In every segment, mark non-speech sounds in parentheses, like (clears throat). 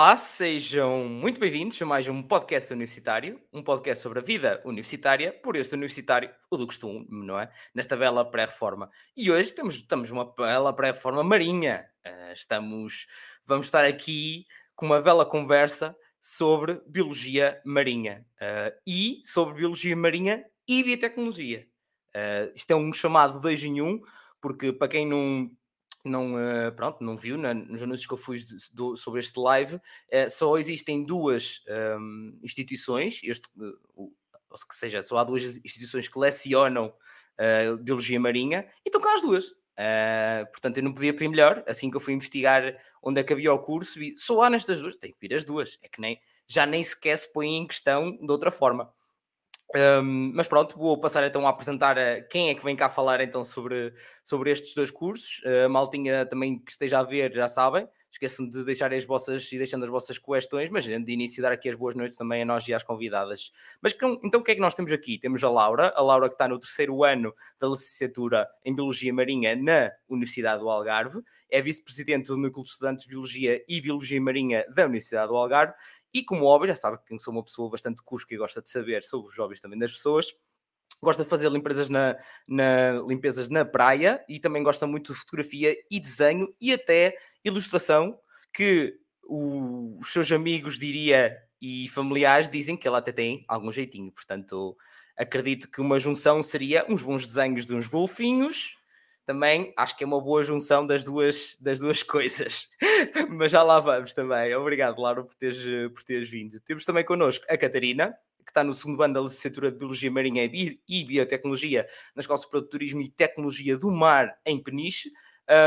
Olá, sejam muito bem-vindos a mais um podcast universitário, um podcast sobre a vida universitária, por este universitário, o do costume, não é? Nesta bela pré-reforma. E hoje temos, estamos numa bela pré-reforma marinha. Uh, estamos, vamos estar aqui com uma bela conversa sobre biologia marinha uh, e sobre biologia marinha e biotecnologia. Uh, isto é um chamado 2 em 1, um, porque para quem não não, uh, pronto, não viu na, nos anúncios que eu fiz do, sobre este live, uh, só existem duas um, instituições, este, uh, ou seja, só há duas instituições que lecionam Biologia Marinha e estão cá as duas. portanto, eu não podia pedir melhor, assim que eu fui investigar onde é havia o curso, e só há nestas duas, tem que vir as duas, é que nem, já nem sequer se põe em questão de outra forma. Um, mas pronto, vou passar então a apresentar quem é que vem cá falar então sobre, sobre estes dois cursos. Uh, a maltinha também que esteja a ver já sabem. Esqueçam de deixar as vossas e deixando as vossas questões, mas de início dar aqui as boas noites também a nós e às convidadas. Mas então o que é que nós temos aqui? Temos a Laura, a Laura que está no terceiro ano da licenciatura em Biologia Marinha na Universidade do Algarve, é vice-presidente do Núcleo de Estudantes de Biologia e Biologia Marinha da Universidade do Algarve e como óbvio, já sabe que sou uma pessoa bastante cusca e gosta de saber sobre os hobbies também das pessoas. Gosta de fazer limpezas na, na, limpezas na praia e também gosta muito de fotografia e desenho e até ilustração, que o, os seus amigos, diria, e familiares dizem que ela até tem algum jeitinho. Portanto, acredito que uma junção seria uns bons desenhos de uns golfinhos também acho que é uma boa junção das duas, das duas (laughs) coisas. Mas já lá vamos também. Obrigado, Laura, por teres, por teres vindo. Temos também connosco a Catarina, que está no segundo ano da licenciatura de Biologia Marinha e Biotecnologia na Escola Superior de Turismo e Tecnologia do Mar, em Peniche.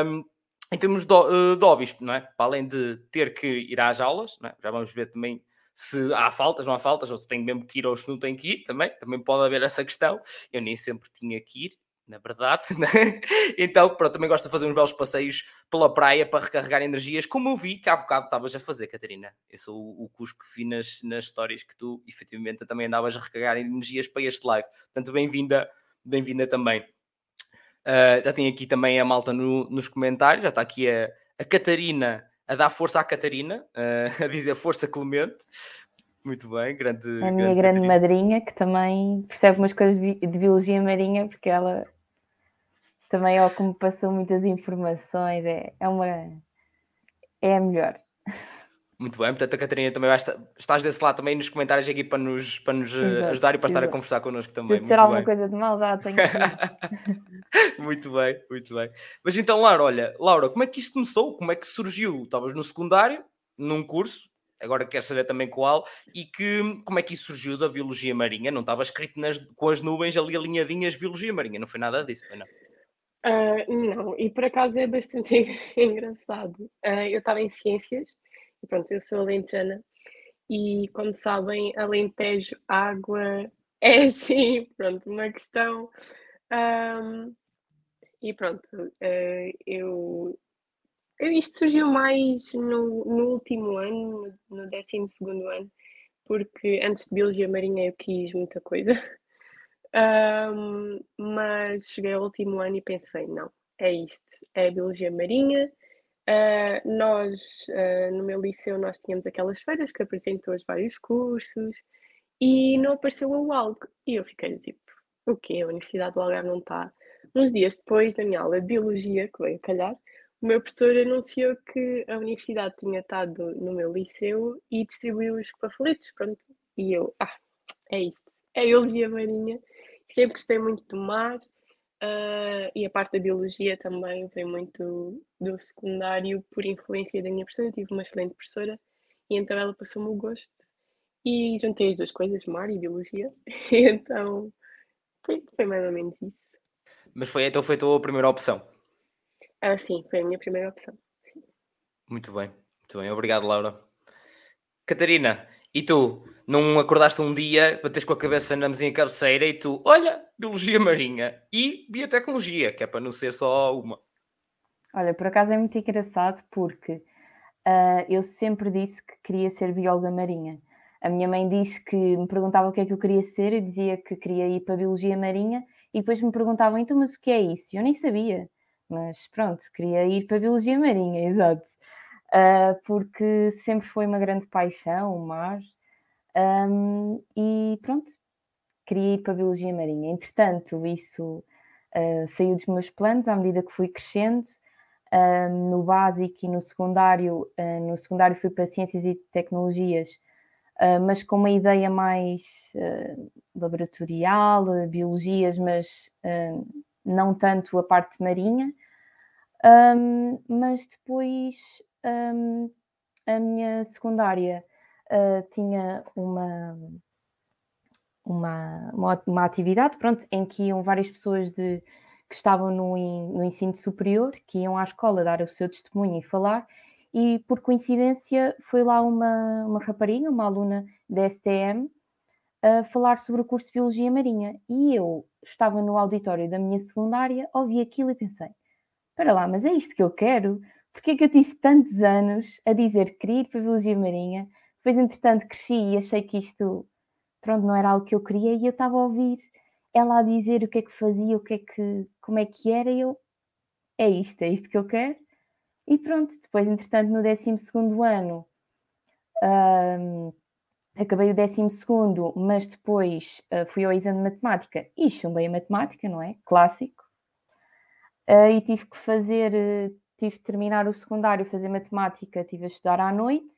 Um, em termos de, de hobbies, não é? Para além de ter que ir às aulas, é? já vamos ver também se há faltas, não há faltas, ou se tem mesmo que ir ou se não tem que ir, também, também pode haver essa questão. Eu nem sempre tinha que ir, na verdade, (laughs) né? Então, pronto, também gosto de fazer uns belos passeios pela praia para recarregar energias, como eu vi que há bocado estavas a fazer, Catarina. Eu sou o, o Cusco que vi nas, nas histórias que tu, efetivamente, também andavas a recarregar energias para este live. Portanto, bem-vinda, bem-vinda também. Uh, já tem aqui também a malta no, nos comentários, já está aqui a, a Catarina a dar força à Catarina, uh, (laughs) a dizer força Clemente. Muito bem, grande. A minha grande, madrinha, que também percebe umas coisas de, de biologia marinha, porque ela também é o que me passou muitas informações, é, é uma. É a melhor. Muito bem, portanto a Catarina também vai estar, estás desse lado também nos comentários aqui para nos, para nos eh, exato, ajudar e para exato. estar a conversar connosco também. Se disser alguma bem. coisa de mal, já tenho (laughs) Muito bem, muito bem. Mas então, Laura, olha, Laura, como é que isto começou? Como é que surgiu? Estavas no secundário, num curso, agora quero saber também qual, e que, como é que isso surgiu da biologia marinha? Não estava escrito nas, com as nuvens ali alinhadinhas biologia marinha, não foi nada disso, não? Uh, não, e por acaso é bastante (laughs) engraçado. Uh, eu estava em ciências, e pronto, eu sou alentejana, e como sabem, Alentejo, água, (laughs) é assim, pronto, uma questão. Um, e pronto, eu, isto surgiu mais no, no último ano, no, no 12 ano, porque antes de Biologia Marinha eu quis muita coisa. (laughs) Um, mas cheguei ao último ano e pensei: não, é isto, é biologia marinha. Uh, nós, uh, no meu liceu, nós tínhamos aquelas feiras que apresentou os vários cursos e não apareceu o algo. E eu fiquei tipo: o quê? A Universidade do Algarve não está. Uns dias depois da minha aula de biologia, que veio calhar, o meu professor anunciou que a universidade tinha estado no meu liceu e distribuiu os panfletos, pronto. E eu, ah, é isto, é a biologia marinha Sempre gostei muito do mar uh, e a parte da biologia também veio muito do secundário por influência da minha professora. Eu tive uma excelente professora e então ela passou-me o gosto e juntei as duas coisas, mar e biologia. (laughs) E então foi, foi, mais ou menos isso. Mas foi então foi a tua primeira opção? Ah, sim, foi a minha primeira opção. Sim. Muito bem, muito bem. Obrigado, Laura. Catarina, e tu, não acordaste um dia, bates com a cabeça na mesinha cabeceira e tu, olha, biologia marinha e biotecnologia, que é para não ser só uma. Olha, por acaso é muito engraçado porque uh, eu sempre disse que queria ser bióloga marinha. A minha mãe diz que me perguntava o que é que eu queria ser, eu dizia que queria ir para a biologia marinha e depois me perguntavam, então, mas o que é isso? Eu nem sabia, mas pronto, queria ir para a biologia marinha, (laughs) exato. uh, porque sempre foi uma grande paixão, o mar. Um, e pronto, queria ir para a Biologia Marinha. Entretanto, isso uh, saiu dos meus planos à medida que fui crescendo. Uh, no básico e no secundário, uh, no secundário fui para Ciências e Tecnologias, mas com uma ideia mais laboratorial, biologias, mas não tanto a parte marinha. Um, mas depois um, a minha secundária tinha uma uma, uma, uma, atividade pronto, em que iam várias pessoas de, que estavam no, no ensino superior, que iam à escola dar o seu testemunho e falar, e por coincidência foi lá uma, uma rapariga, uma aluna da STM, a falar sobre o curso de Biologia Marinha. E eu estava no auditório da minha secundária, ouvi aquilo e pensei: para lá, mas é isto que eu quero? Porque é que eu tive tantos anos a dizer que queria ir para a Biologia Marinha? Depois, entretanto, cresci e achei que isto pronto, não era algo que eu queria e eu estava a ouvir ela a dizer o que é que fazia, o que é que, como é que era, e eu é isto, é isto que eu quero. E pronto, depois, entretanto, no 12 ano, um, acabei o 12, mas depois uh, fui ao exame de matemática e chumbei a matemática, não é? Clássico. Uh, e tive que fazer, uh, tive que terminar o secundário, fazer matemática, tive a estudar à noite.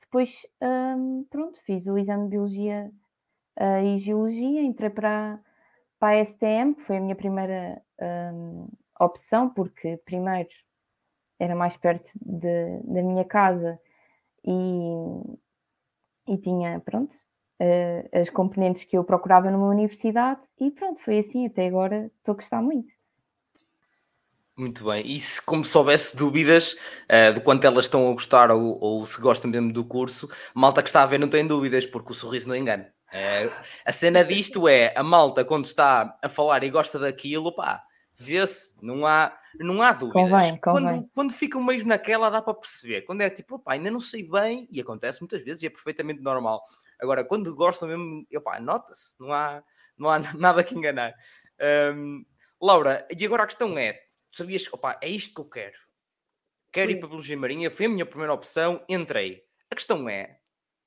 Depois, um, pronto, fiz o exame de biologia uh, e geologia, entrei para, para a STM, que foi a minha primeira um, opção, porque primeiro era mais perto de, da minha casa e, e tinha, pronto, uh, as componentes que eu procurava numa universidade e pronto, foi assim, até agora estou a gostar muito. Muito bem, e se como soubesse dúvidas uh, de quanto elas estão a gostar ou, ou se gostam mesmo do curso, malta que está a ver não tem dúvidas, porque o sorriso não engana. É, a cena disto é a malta quando está a falar e gosta daquilo, pá, vê-se, não há, não há dúvidas. Convém, convém. Quando, quando ficam meio naquela, dá para perceber. Quando é tipo, pá, ainda não sei bem, e acontece muitas vezes e é perfeitamente normal. Agora, quando gostam mesmo, pá, nota-se, não há, não há (laughs) nada que enganar. Um, Laura, e agora a questão é: sabias, opá, é isto que eu quero. Quero Sim. ir para a Biologia Marinha, foi a minha primeira opção, entrei. A questão é,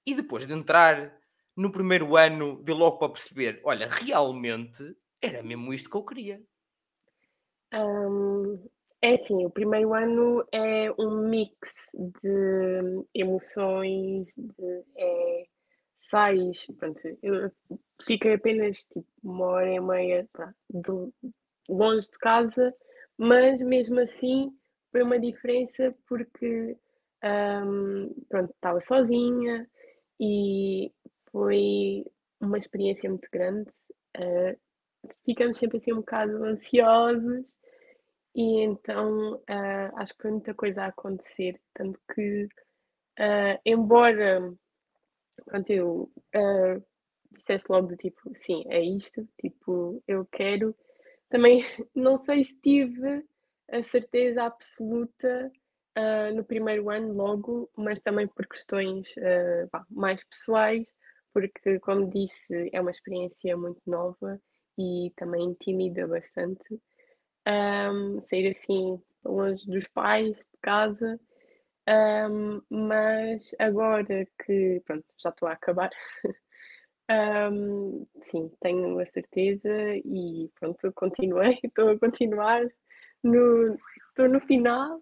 e depois de entrar, no primeiro ano deu logo para perceber: olha, realmente era mesmo isto que eu queria? Um, é assim, o primeiro ano é um mix de emoções, de, é, sais, pronto, eu fiquei apenas tipo uma hora e meia pá, de, longe de casa, mas mesmo assim foi uma diferença porque um, pronto, estava sozinha e foi uma experiência muito grande. Uh, ficamos sempre assim um bocado ansiosos e então uh, acho que foi muita coisa a acontecer, tanto que uh, embora pronto, eu dissesse logo do tipo, sim, é isto, tipo, eu quero, também (laughs) não sei se tive a certeza absoluta Uh, no primeiro ano logo, mas também por questões uh, mais pessoais, porque, como disse, é uma experiência muito nova e também intimida bastante. Um, sair assim longe dos pais, de casa, um, mas agora que pronto, já estou a acabar, (laughs) um, sim, tenho a certeza e pronto, continuei, (laughs) estou a continuar, no, estou no final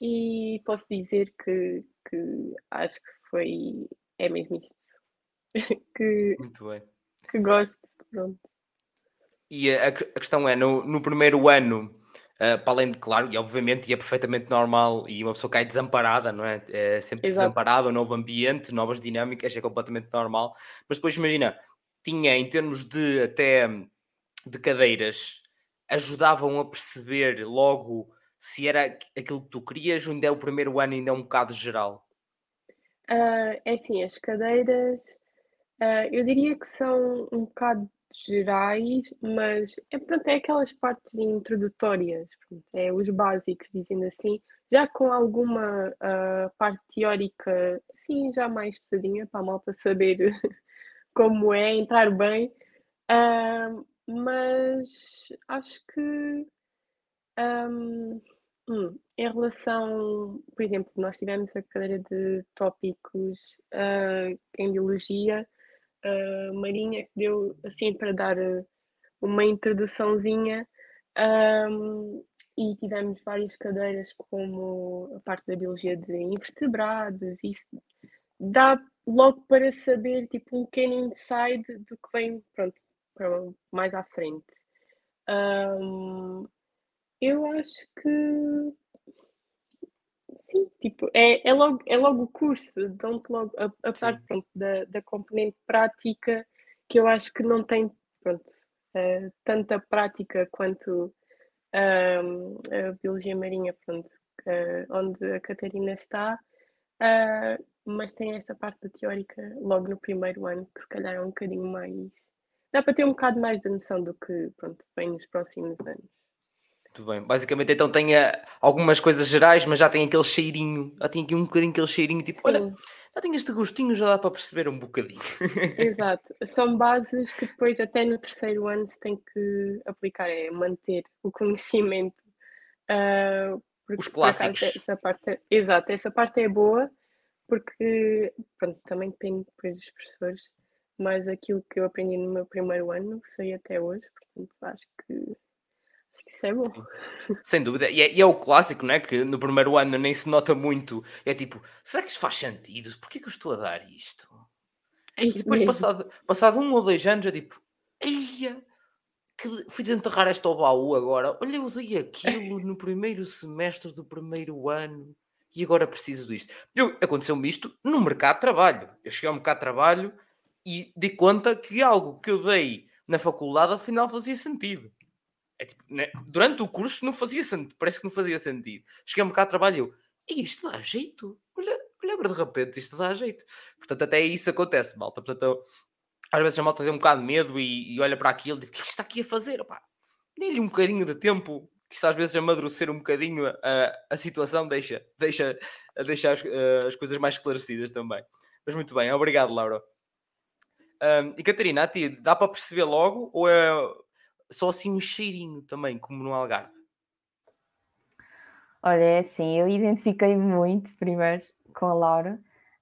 e posso dizer que, que acho que foi, é mesmo isto (laughs) que, Muito bem. que gosto. Pronto. E a, a questão é, no, no primeiro ano, Uh, para além de, claro, e obviamente, e é perfeitamente normal, e uma pessoa cai desamparada, não é? É sempre Exato. desamparada, um novo ambiente, novas dinâmicas, é completamente normal. Mas depois, imagina, tinha em termos de até de cadeiras, ajudavam a perceber logo se era aquilo que tu querias, onde é o primeiro ano ainda é um bocado geral? Uh, é assim, as cadeiras Uh, eu diria que são um bocado gerais, mas é, pronto, é aquelas partes introdutórias, pronto, é os básicos, dizendo assim, já com alguma uh, parte teórica, sim, já mais pesadinha, para a malta saber (laughs) como é, entrar bem, uh, mas acho que um, Hum, em relação, por exemplo, nós tivemos a cadeira de tópicos uh, em biologia uh, marinha que deu assim para dar uma introduçãozinha um, e tivemos várias cadeiras como a parte da biologia de invertebrados, isso dá logo para saber tipo um pequeno insight do que vem pronto, para mais à frente. Um, eu acho que sim, tipo, é, é, logo, é logo o curso, dão logo, apesar pronto, da, da componente prática, que eu acho que não tem pronto, uh, tanta prática quanto a biologia marinha, pronto, uh, onde a Catarina está, uh, mas tem esta parte teórica logo no primeiro ano, que se calhar é um bocadinho mais. dá para ter um bocado mais de noção do que pronto, vem nos próximos anos. Muito bem. Basicamente, então tem algumas coisas gerais, mas já tem aquele cheirinho, já tem aqui um bocadinho aquele cheirinho, tipo, Sim. olha, já tem este gostinho, já dá para perceber um bocadinho. (laughs) Exato. São bases que depois, até no terceiro ano, se tem que aplicar, é manter o conhecimento. Uh, Os clássicos. essa parte, é, exato, essa parte é boa, porque pronto, também depende depois dos professores, mas aquilo que eu aprendi no meu primeiro ano sei até hoje, portanto Acho que isso é bom. Sem dúvida. E é, e é, o clássico, não é? Que no primeiro ano nem se nota muito. É tipo, será que isto faz sentido? Porquê que eu estou a dar isto? É e depois, passado, passado um ou dois anos, é tipo, eia, que fui desenterrar esta ao baú agora. Olha, eu dei aquilo no primeiro semestre do primeiro ano e agora preciso disto. Aconteceu-me isto no mercado de trabalho. Eu cheguei ao mercado de trabalho e dei conta que algo que eu dei na faculdade afinal fazia sentido. É tipo, né? Durante o curso não fazia sentido, parece que não fazia sentido. Um bocado de trabalho e eu, isto dá jeito. Olha, olha de repente, isto dá jeito. Portanto, até isso acontece, malta. Portanto, eu, às vezes a malta tem um bocado de medo e, e olha para aquilo e diz, o que é que está aqui a fazer? Dê-lhe um bocadinho de tempo, que isto às vezes amadurecer um bocadinho a, a situação deixa, deixa, deixa as, as coisas mais esclarecidas também. Mas muito bem, obrigado, Laura. Um, e Catarina, a ti, dá para perceber logo ou é só assim um cheirinho também, como no Algarve? Olha, é assim, eu identifiquei muito primeiro com a Laura,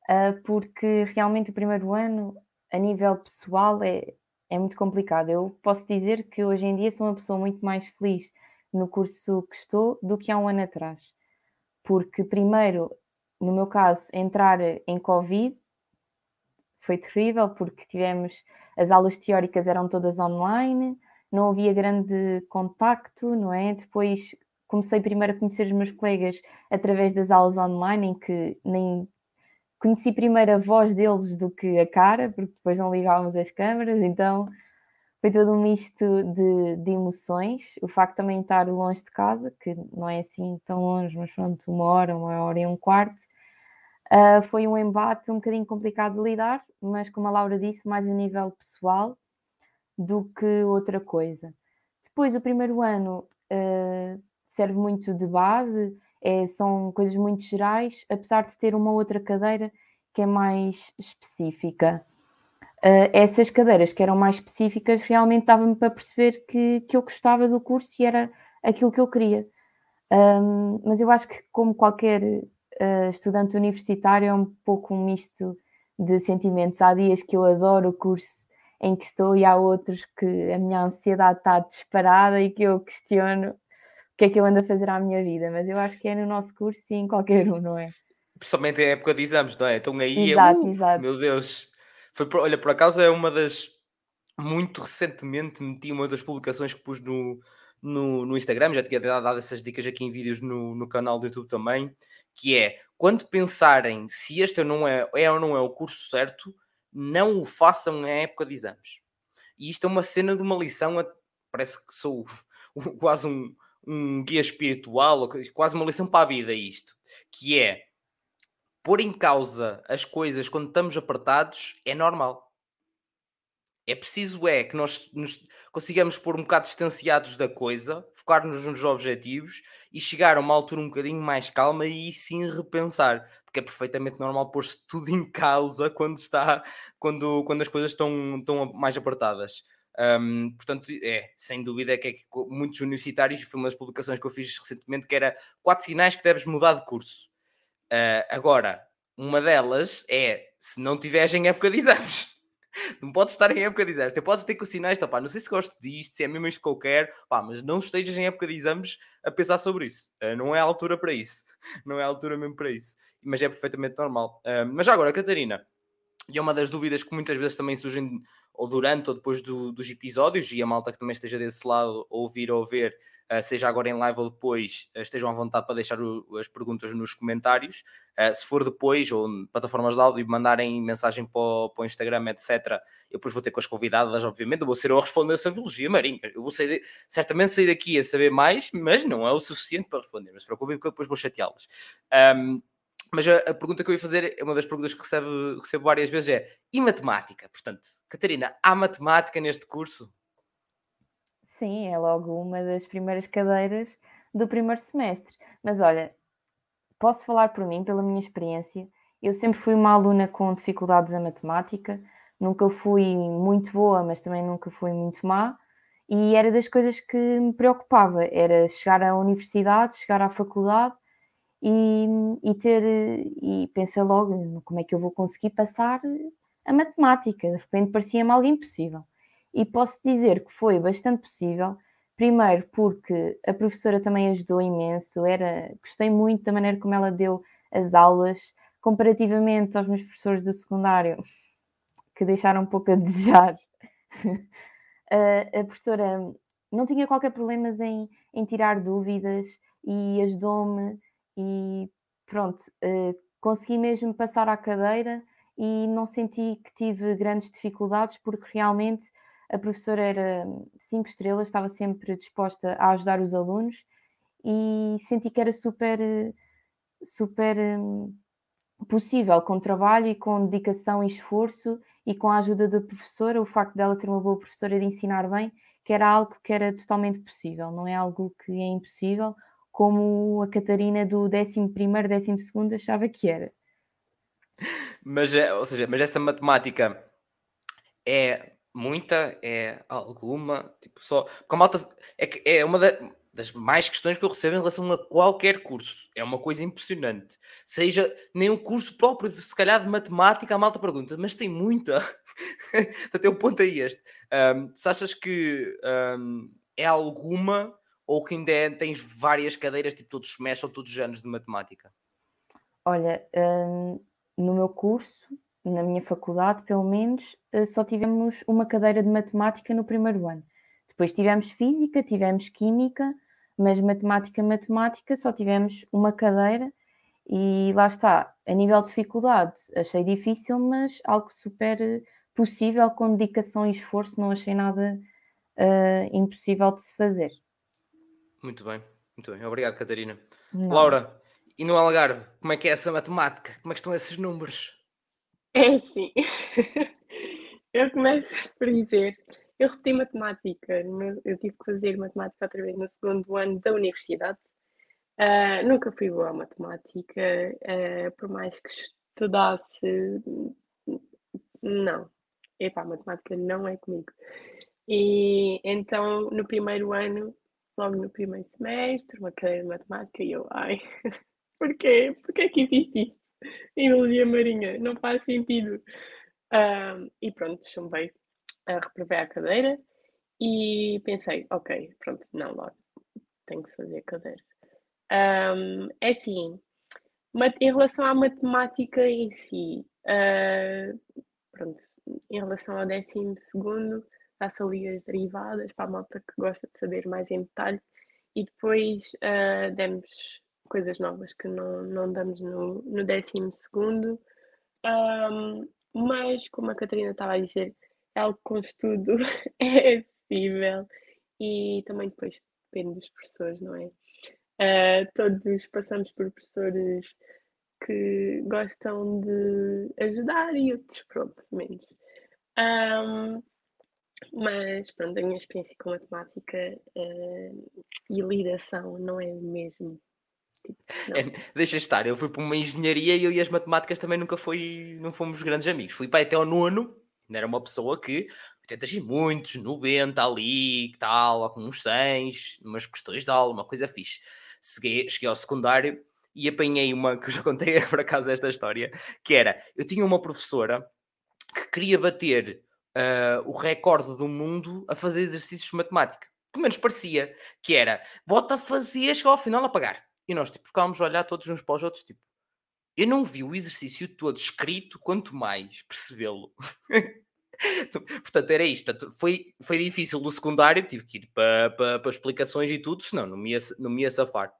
uh, porque realmente o primeiro ano, a nível pessoal, é, é muito complicado. Eu posso dizer que hoje em dia sou uma pessoa muito mais feliz no curso que estou do que há um ano atrás. Porque, primeiro, no meu caso, entrar em Covid foi terrível, porque tivemos as aulas teóricas eram todas online, não havia grande contacto, não é? Depois comecei primeiro a conhecer os meus colegas através das aulas online, em que nem conheci primeiro a voz deles do que a cara, porque depois não ligávamos as câmaras, então foi todo um misto de, de emoções. O facto de também estar longe de casa, que não é assim tão longe, mas pronto, uma hora, uma hora e um quarto, uh, foi um embate um bocadinho complicado de lidar, mas como a Laura disse, mais a nível pessoal do que outra coisa. Depois, o primeiro ano uh, serve muito de base, é, são coisas muito gerais, apesar de ter uma outra cadeira que é mais específica. Uh, essas cadeiras que eram mais específicas realmente dava-me para perceber que, que eu gostava do curso e era aquilo que eu queria. Um, mas eu acho que, como qualquer uh, estudante universitário, é um pouco um misto de sentimentos. Há dias que eu adoro o curso em que estou e há outros que a minha ansiedade está disparada e que eu questiono o que é que eu ando a fazer à minha vida, mas eu acho que é no nosso curso e em (laughs) qualquer um, não é? Principalmente em época de exames, não é? Então aí exato, é, uh, exato. meu Deus. Foi por, olha, por acaso é uma das muito recentemente meti uma das publicações que pus no, no, no Instagram, já tinha dado essas dicas aqui em vídeos no, no canal do YouTube também, que é quando pensarem se este não é, é ou não é o curso certo, não o façam na época de exames. E isto é uma cena de uma lição, parece que sou (laughs) quase um, um guia espiritual, quase uma lição para a vida isto, que é pôr em causa as coisas quando estamos apertados é normal. É preciso é que nós nos consigamos pôr um bocado distanciados da coisa, focar-nos nos objetivos e chegar a uma altura um bocadinho mais calma e sim repensar, porque é perfeitamente normal pôr-se (laughs) tudo em causa quando está, quando, quando as coisas estão, estão mais apertadas. Um, portanto, é, sem dúvida que é que muitos universitários, foi uma das publicações que eu fiz recentemente, que era quatro sinais que deves mudar de curso. Uh, agora, uma delas é se não tiveres em época de exames. (laughs) Não podes estar em época de exames. Tu podes ter com sinais, tá, pá, não sei se gosto disto, se é mesmo isto que eu quero, pá, mas não estejas em época de exames a pensar sobre isso. Uh, não é a altura para isso. (laughs) Não é a altura mesmo para isso. Mas é perfeitamente normal. Uh, mas agora, Catarina, e é uma das dúvidas que muitas vezes também surgem ou durante ou depois do, dos episódios, e a malta que também esteja desse lado, ouvir ou ver, uh, seja agora em live ou depois, uh, estejam à vontade para deixar o, as perguntas nos comentários. Uh, se for depois, ou plataformas de áudio, mandarem mensagem para o, para o Instagram, etc., eu depois vou ter com as convidadas, obviamente, eu vou ser eu a responder essa biologia marinha. Eu vou sair, certamente sair daqui a saber mais, mas não é o suficiente para responder. Mas se preocupem, porque depois vou chateá-las. Um, mas a, a, pergunta que eu ia fazer uma das perguntas que recebo, recebo várias vezes é e matemática? Portanto, Catarina, há matemática neste curso? Sim, é logo uma das primeiras cadeiras do primeiro semestre. Mas olha, posso falar por mim, pela minha experiência. Eu sempre fui uma aluna com dificuldades em matemática, nunca fui muito boa, mas também nunca fui muito má. E era das coisas que me preocupava, era chegar à universidade, chegar à faculdade e, e ter e pensei logo como é que eu vou conseguir passar a matemática. De repente parecia-me algo impossível. E posso dizer que foi bastante possível. Primeiro porque a professora também ajudou imenso, era, gostei muito da maneira como ela deu as aulas, comparativamente aos meus professores do secundário, que deixaram um pouco a desejar. (laughs) a, a professora não tinha qualquer problema em, em tirar dúvidas e ajudou-me e pronto, uh, consegui mesmo passar à cadeira e não senti que tive grandes dificuldades porque realmente a professora era cinco estrelas, estava sempre disposta a ajudar os alunos e senti que era super, super um, possível com trabalho e com dedicação e esforço e com a ajuda da professora, o facto dela ser uma boa professora de ensinar bem, que era algo que era totalmente possível, não é algo que é impossível como a Catarina do 11 primeiro, 12 segundo achava que era. Mas, é, ou seja, mas essa matemática é muita, é alguma, tipo só. Porque a malta é, que é uma das mais questões que eu recebo em relação a qualquer curso. É uma coisa impressionante. Seja nem um curso próprio, se calhar de matemática, a malta pergunta, mas tem muita. Até o ponto aí este. Um, se achas que um, é alguma ou que ainda é, tens várias cadeiras, tipo todos os semestres ou todos os anos de matemática? Olha, hum, no meu curso, na minha faculdade, pelo menos, eh, só tivemos uma cadeira de matemática no primeiro ano. Depois tivemos física, tivemos química, mas matemática, matemática, só tivemos uma cadeira e lá está. A nível de dificuldade, achei difícil, mas algo super eh, possível com dedicação e esforço, não achei nada uh, impossível de se fazer. Muito bem, muito bem. Obrigado, Catarina. Não. Laura, e no Algarve, como é que é essa matemática? Como é que estão esses números? É assim. (laughs) eu começo por dizer, eu repeti matemática, eu tive que fazer matemática outra vez no segundo ano da universidade. Uh, nunca fui boa a matemática, uh, por mais que estudasse, não. Epá, matemática não é comigo. E então, no primeiro ano, logo no primeiro semestre, uma cadeira de matemática, e eu, ai, (laughs) porquê? Porquê que existe isto? Biologia marinha, não faz sentido. Um, e pronto, chumbei, uh, reprovei a cadeira e pensei, ok, pronto, não, logo, tenho que fazer a cadeira. Um, é assim, em relação à matemática em si, uh, pronto, em relação ao décimo segundo, faço ali as derivadas para a malta que gosta de saber mais em detalhe e depois uh, demos coisas novas que não, não damos no, no décimo segundo. Um, mas, como a Catarina estava a dizer, é algo com estudo (laughs) é acessível e também depois depende dos professores, não é? Uh, todos passamos por professores que gostam de ajudar e outros, pronto, menos. Um, mas pronto, a minha experiência com matemática uh, e lidação não é mesmo. Tipo, é, deixa estar, eu fui para uma engenharia e eu e as matemáticas também nunca fui, não fomos grandes amigos. Fui para até ao nono, era uma pessoa que tentas ir muitos, 90 ali, tal, alguns 100, umas questões de aula, uma coisa fixe. Cheguei, cheguei ao secundário e apanhei uma que eu já contei (laughs) por acaso esta história, que era, eu tinha uma professora que queria bater uh, o recorde do mundo a fazer exercícios de matemática. Pelo menos parecia que era, bota a fazer, chegar ao final a pagar. E nós tipo, ficávamos a olhar todos uns para os outros, tipo, eu não vi o exercício todo escrito, quanto mais percebê-lo. (laughs) Portanto, era isto. Portanto, foi, foi difícil do secundário, tive que ir para, para, para explicações e tudo, senão não me ia, não me ia safar.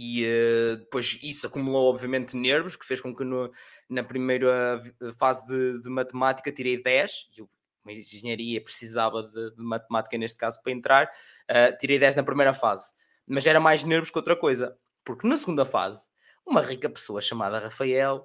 E uh, depois isso acumulou, obviamente, nervos, que fez com que no, na primeira fase de, de matemática tirei 10. Eu, uma engenharia precisava de, de, matemática, neste caso, para entrar. Uh, tirei 10 na primeira fase. Mas era mais nervos que outra coisa. Porque na segunda fase, uma rica pessoa chamada Rafael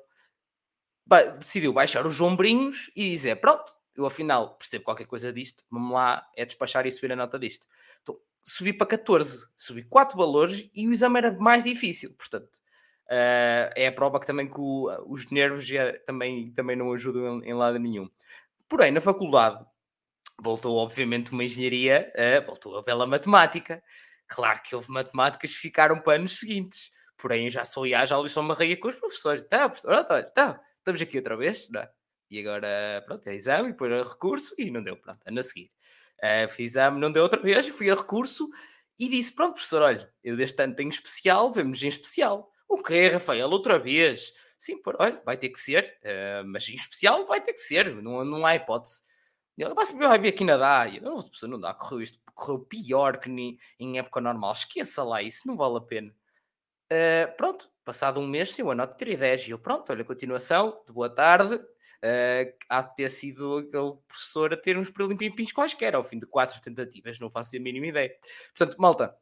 decidiu baixar os ombrinhos e dizer: Pronto, eu afinal percebo qualquer coisa disto, vamos lá, é despachar e subir a nota disto. Então, subi para 14, subi 4 valores e o exame era mais difícil, portanto. Uh, é a prova que também que o, os nervos já, também, também não ajudam em, em, lado nenhum. Porém, na faculdade, voltou obviamente uma engenharia, uh, voltou a bela matemática. Claro que houve matemáticas que ficaram para anos seguintes. Porém, já sou IA, já li só uma reia com os professores. Tá, professor, tá, tá, estamos aqui outra vez, não é? E agora, pronto, é exame, depois é recurso e não deu, pronto, anda a seguir. Uh, fiz exame, não deu outra vez, fui a recurso e disse: Pronto, professor, olha, eu deste ano tenho especial, vemos em especial. O que Rafael? Outra vez? Sim, por, olha, vai ter que ser, uh, mas em especial vai ter que ser, não, não há hipótese. Ele vai vir aqui nadar. Eu, não, não dá, correu isto, correu pior que ni, em época normal. Esqueça lá, isso não vale a pena. Uh, pronto, passado um mês, sim, eu anoto 3 10 e eu, pronto, olha, continuação, de boa tarde, uh, há de ter sido aquele professor a ter uns prelimpimpins quaisquer, ao fim de quatro tentativas, não faço a mínima ideia. Portanto, malta,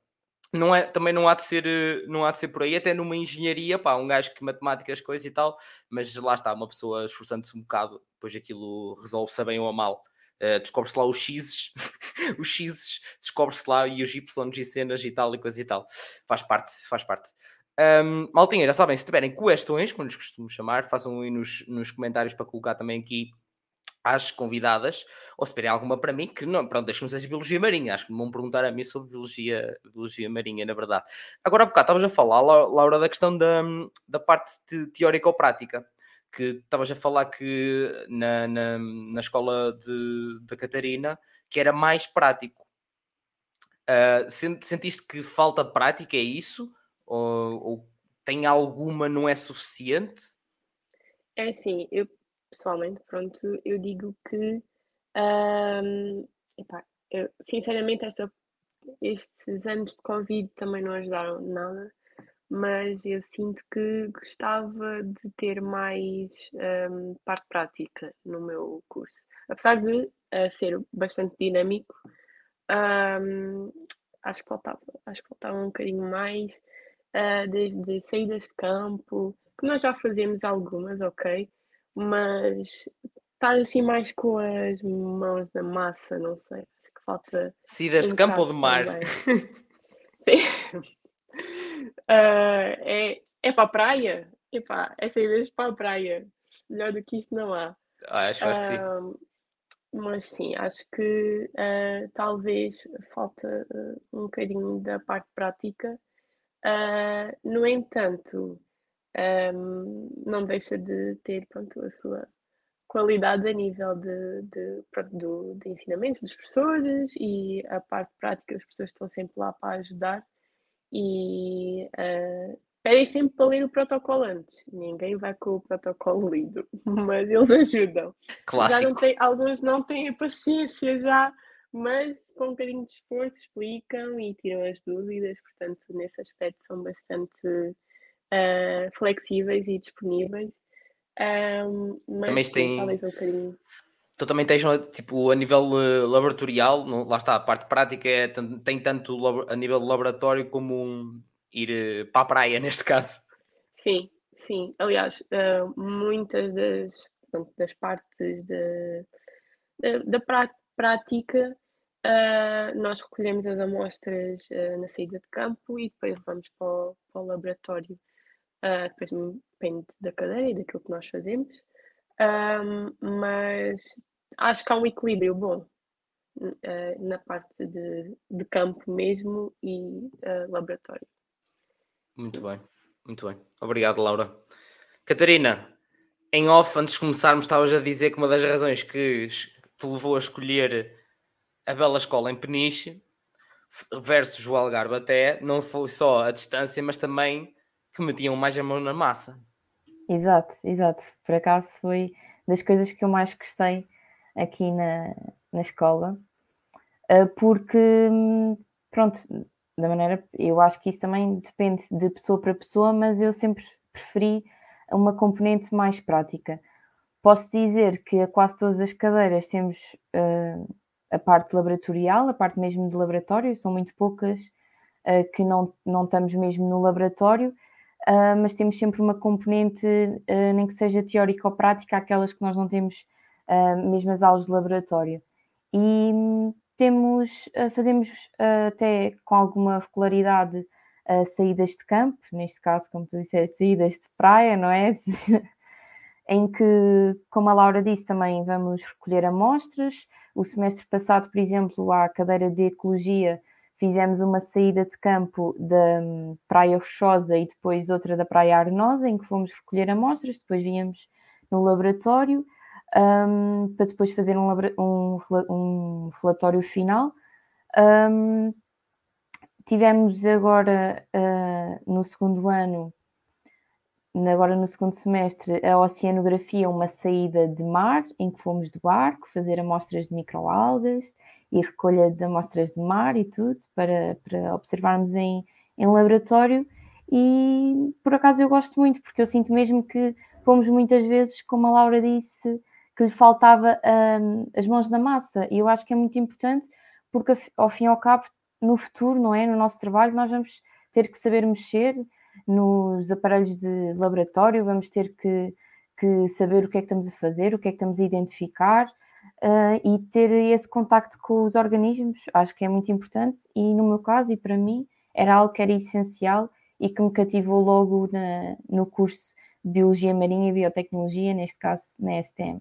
não é, também não há, de ser, não há de ser por aí, até numa engenharia, pá, um gajo que matemáticas, coisas e tal, mas lá está, uma pessoa esforçando-se um bocado, depois aquilo resolve-se bem ou mal. Uh, descobre-se lá os X, (laughs) os X, descobre-se lá e os Y e cenas e tal e coisa e tal. Faz parte, faz parte. Um, maltinha, já sabem, se tiverem questões, como lhes costumo chamar, façam aí nos, nos comentários para colocar também aqui às convidadas, ou se tiverem alguma para mim, que não, pronto, deixem-me seja biologia marinha, acho que me vão perguntar a mim sobre biologia, biologia marinha, na verdade. Agora, há bocado, estavas a falar, Laura, da questão da, da parte teórica ou prática, que estavas a falar que na, na, na escola de, da Catarina, que era mais prático. Uh, sentiste que falta prática, é isso? Ou, ou tem alguma, não é suficiente? É assim, eu pessoalmente, pronto, eu digo que epá, eu, sinceramente esta, estes anos de Covid também não ajudaram nada, mas eu sinto que gostava de ter mais parte prática no meu curso. Apesar de uh, ser bastante dinâmico, acho que faltava, acho que faltava um bocadinho mais uh, desde saídas de campo, que nós já fazemos algumas, ok? Mas estar assim mais com as mãos na massa, não sei, acho que falta. Saídas de campo ou de mar? (laughs) Sim. Uh, é, é para a praia? Epá, é saídas para a praia. Melhor do que isso não há. Ah, acho, acho que sim. Mas sim, acho que uh, talvez falta uh, um bocadinho da parte prática Uh, no entanto, um, não deixa de ter pronto, a sua qualidade a nível de, de, de, de ensinamentos dos professores e a parte prática, as pessoas estão sempre lá para ajudar e uh, pedem sempre para ler o protocolo antes. Ninguém vai com o protocolo lido, (laughs) mas eles ajudam. Clássico. Já não tem, alguns não têm a paciência já mas com um bocadinho de esforço explicam e tiram as dúvidas, portanto, nesse aspecto são bastante uh, flexíveis e disponíveis. Um, mas também tem... talvez um bocadinho. Tu também tens, tipo, a nível uh, laboratorial, no, lá está, a parte prática é, tem tanto a nível laboratório como um, ir uh, para a praia, (laughs) neste caso. Sim, sim. Aliás, uh, muitas das, das partes de, de, da prática Uh, nós recolhemos as amostras uh, na saída de campo e depois levamos para o, para o laboratório. Uh, depois depende da cadeira e daquilo que nós fazemos. Mas acho que há um equilíbrio bom na parte de, de, campo mesmo e laboratório. Muito bem, muito bem. Obrigado, Laura. Catarina, em off, antes de começarmos, estavas a dizer que uma das razões que te levou a escolher a Bela Escola em Peniche versus o Algarve até não foi só a distância, mas também que metiam mais a mão na massa. Exato, exato. Por acaso foi das coisas que eu mais gostei aqui na, na escola, eh, porque, pronto, da maneira, eu acho que isso também depende de pessoa para pessoa, mas eu sempre preferi uma componente mais prática. Posso dizer que a quase todas as cadeiras temos uh, a parte laboratorial, a parte mesmo de laboratório, são muito poucas uh, que não, não estamos mesmo no laboratório, uh, mas temos sempre uma componente, uh, nem que seja teórica ou prática, aquelas que nós não temos mesmo as aulas de laboratório. E temos, fazemos até com alguma regularidade saídas de campo, neste caso, como tu disseste, saídas de praia, não é? (laughs) em que, como a Laura disse, também vamos recolher amostras. O semestre passado, por exemplo, à cadeira de Ecologia, fizemos uma saída de campo da hum, Praia Rochosa e depois outra da Praia Arenosa, em que fomos recolher amostras, depois viemos no laboratório um, para depois fazer um, um, um relatório final. Um, tivemos agora, uh, no segundo ano, agora no segundo semestre, a oceanografia, uma saída de mar, em que fomos de barco fazer amostras de microalgas e recolha de amostras de mar e tudo, para, para observarmos em, em laboratório. E por acaso eu gosto muito, porque eu sinto mesmo que fomos muitas vezes, como a Laura disse, que lhe faltava um, as mãos na massa. E eu acho que é muito importante, porque ao fim e ao cabo, no futuro, não é? No nosso trabalho, nós vamos ter que saber mexer nos aparelhos de laboratório, vamos ter que, que saber o que é que estamos a fazer, o que é que estamos a identificar uh, e ter esse contacto com os organismos, acho que é muito importante e no meu caso e para mim era algo que era essencial e que me cativou logo na, no curso de Biologia Marinha e Biotecnologia, neste caso na STM.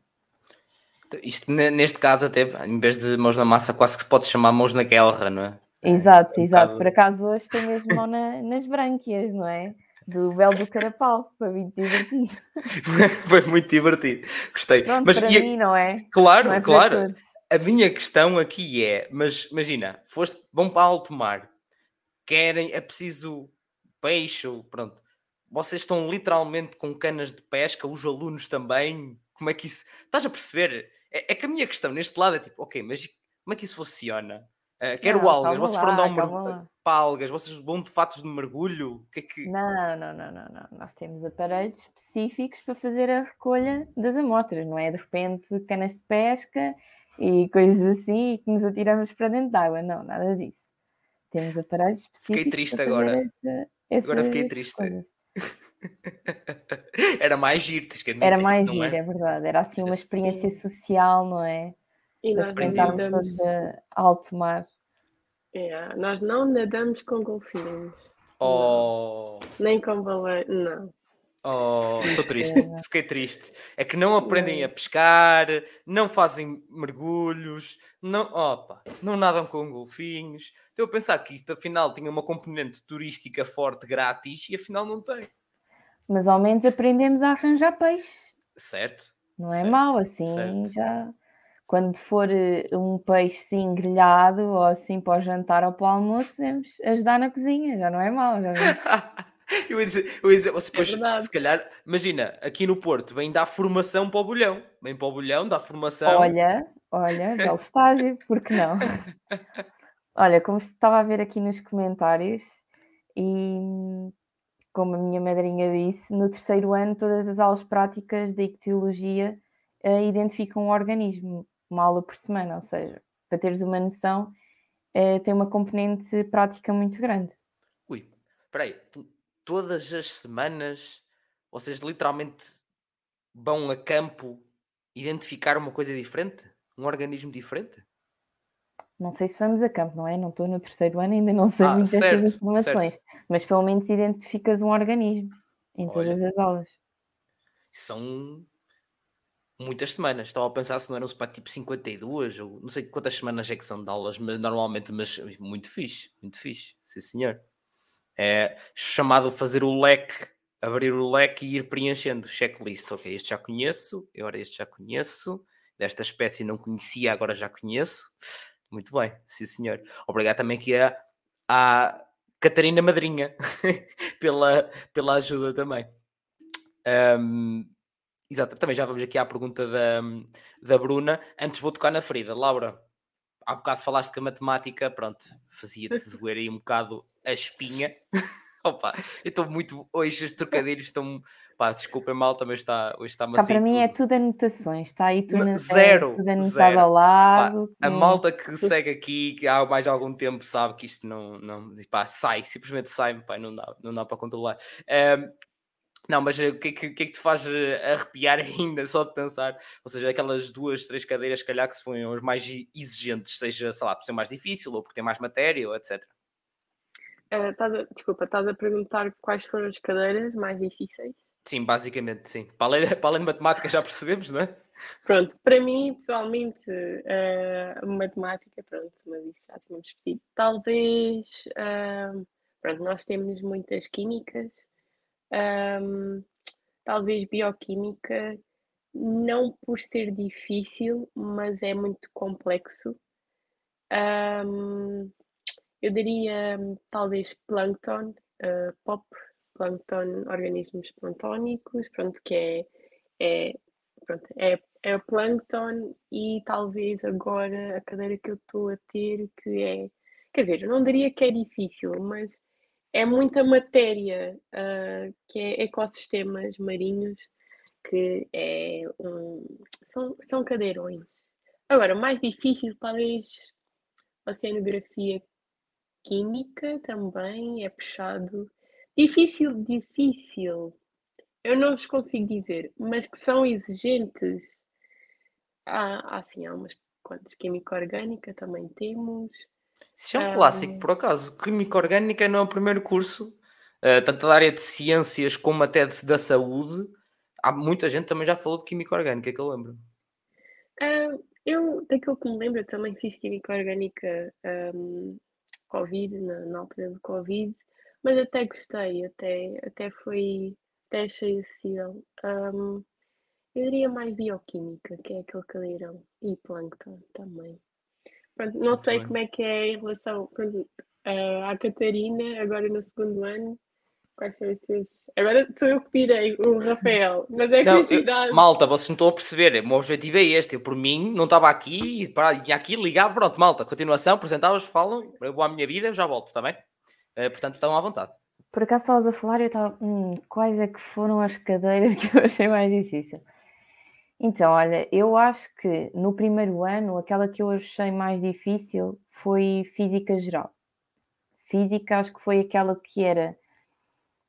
Isto, neste caso, até em vez de mãos na massa, quase que se pode chamar mãos na guerra, não é? Exato, é um exato. Bocado... Por acaso hoje tem mesmo mão na, nas brânquias, não é? Do Belo do Carapau, foi muito divertido. (laughs) foi muito divertido, gostei. Pronto, mas para mim, não é? Claro, não é claro. A minha questão aqui é, mas imagina, foste, vão para alto mar, querem, é preciso peixe, pronto. Vocês estão literalmente com canas de pesca, os alunos também. Como é que isso. Estás a perceber? É, é que a minha questão neste lado é tipo, ok, mas como é que isso funciona? Uh, quero não, algas, vocês foram dar um mergulho para algas, vocês vão de fatos de mergulho? O que é que... Não, não, não, não, não. Nós temos aparelhos específicos para fazer a recolha das amostras, não é de repente canas de pesca e coisas assim que nos atiramos para dentro d'água. Não, nada disso. Temos aparelhos específicos. Fiquei triste agora. Essa, agora fiquei triste. (laughs) Era mais giro, tens que admitir, Era mais giro, é? é? verdade. Era assim uma experiência social, não é? E nós enfrentarmos todos a alto mar. É, nós não nadamos com golfinhos. Oh. Não. Nem com baleia, não. Oh, estou triste, fiquei triste. É que não aprendem a pescar, não fazem mergulhos, não, opa, não nadam com golfinhos. Estou a pensar que isto afinal tinha uma componente turística forte, grátis, e afinal não tem. Mas ao menos aprendemos a arranjar peixe. Certo. Não é certo, mau assim, certo. já quando for eh, um peixe sim grelhado ou assim para o jantar ou para o almoço, podemos ajudar na cozinha, já não é mau. Já (laughs) eu ia dizer, eu ia dizer você, depois, é se calhar, imagina, aqui no Porto vem dar formação para o bolhão, vem para o bolhão, dá formação. Olha, olha, belo (laughs) estágio, porque não? Olha, como estava a ver aqui nos comentários, e como a minha madrinha disse, no terceiro ano todas as aulas práticas de ictiologia uh, identificam um organismo uma aula por semana, ou seja, para teres uma noção, é, tem uma componente prática muito grande. Ui, espera aí, todas as semanas vocês literalmente vão a campo identificar uma coisa diferente? Um organismo diferente? Não sei se vamos a campo, não é? Não estou no terceiro ano, ainda não sei ah, muitas certo, informações, certo. mas pelo menos identificas um organismo em Olha, todas as aulas. São muitas semanas. Estava a pensar se não eram para tipo 52 ou não sei quantas semanas é que são de aulas, mas normalmente, mas muito fixe, muito fixe, sim senhor. É chamado fazer o leque, abrir o leque e ir preenchendo checklist. Ok, este já conheço, agora este já conheço, desta espécie não conhecia, agora já conheço. Muito bem, sim senhor. Obrigado também aqui a, a Catarina Madrinha (laughs) pela, pela ajuda também. Um, exato, também já vamos aqui à pergunta da, da Bruna. Antes vou tocar na ferida. Laura, há bocado falaste que a matemática, pronto, fazia-te (laughs) doer aí um bocado a espinha. (laughs) Opa, eu estou muito. Hoje os trocadilhos estão. Pá, desculpem mal, também está, hoje está Cá, Para mim é tudo anotações, está aí tudo, na, zero, tudo anotado ao lado. Pá, a malta que (laughs) segue aqui que há mais algum tempo sabe que isto não, não pá, sai, simplesmente sai, pá, não dá, não dá para controlar. Um, não, mas o que, que, que, é que te faz eh, arrepiar (laughs) ainda só de pensar? Ou seja, aquelas duas, três cadeiras, calhar, que se foram as mais exigentes, seja, sei lá, por ser mais difícil ou por ter mais matéria, ou etc. Uh, estás a, desculpa, estás a perguntar quais foram as cadeiras mais difíceis? Sim, basicamente, sim. Para além, (laughs) para além de matemática já percebemos, não é? Pronto, para mim, pessoalmente, uh, matemática, pronto, mas isso já tínhamos discutido. Talvez, uh, pronto, nós temos muitas químicas, um, talvez bioquímica, não por ser difícil, mas é muito complexo. Um, eu diria talvez plâncton, uh, pop, plâncton, organismos planctónicos, pronto, que é, é, pronto, é, é o plâncton e talvez agora a cadeira que eu estou a ter, que é, quer dizer, eu não diria que é difícil, mas é muita matéria, uh, que é ecossistemas marinhos, que é um, são, são cadeirões. Agora, mais difícil talvez oceanografia Química também é puxado. Difícil, difícil. Eu não vos consigo dizer, mas que são exigentes. Há, há sim, há umas quantas. Química orgânica também temos. Isso é um, clássico, por acaso. Química orgânica não é o primeiro curso, uh, tanto da área de ciências como até de, da saúde. Há muita gente também já falou de química orgânica, que eu lembro. Eu, daquilo que me lembro, também fiz química orgânica um, Covid, na, na altura do Covid, mas até gostei, até, até foi, até achei acessível. Um, eu diria mais bioquímica, que é aquele cadeirão, e plâncton também. Pronto, não Muito sei bem. como é que é em relação pronto, uh, à Catarina, agora no segundo ano, Quais são os teus? Agora sou eu que pirei o Rafael, mas é curiosidade. malta, vocês não estão a perceber. O meu objetivo é este. Eu, por mim, não estava aqui, para, ia aqui ligar. Pronto, malta, continuação, apresentavas, falam. Eu vou à minha vida, já volto, está bem? Uh, portanto, estão à vontade. Por acaso estavas a falar e eu estava. Hum, quais é que foram as cadeiras (laughs) que eu achei mais difícil? Então, olha, eu acho que no primeiro ano, aquela que eu achei mais difícil foi Física Geral. Física, acho que foi aquela que era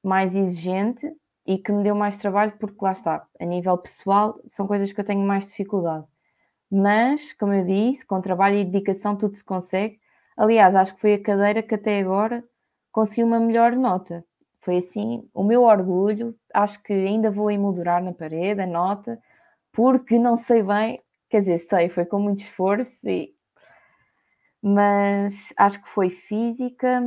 mais exigente e que me deu mais trabalho, porque lá está, a nível pessoal, são coisas que eu tenho mais dificuldade. Mas, como eu disse, com trabalho e dedicação tudo se consegue. Aliás, acho que foi a cadeira que até agora consegui uma melhor nota. Foi assim, o meu orgulho, acho que ainda vou emoldurar na parede a nota, porque não sei bem, quer dizer, sei, foi com muito esforço e mas acho que foi física.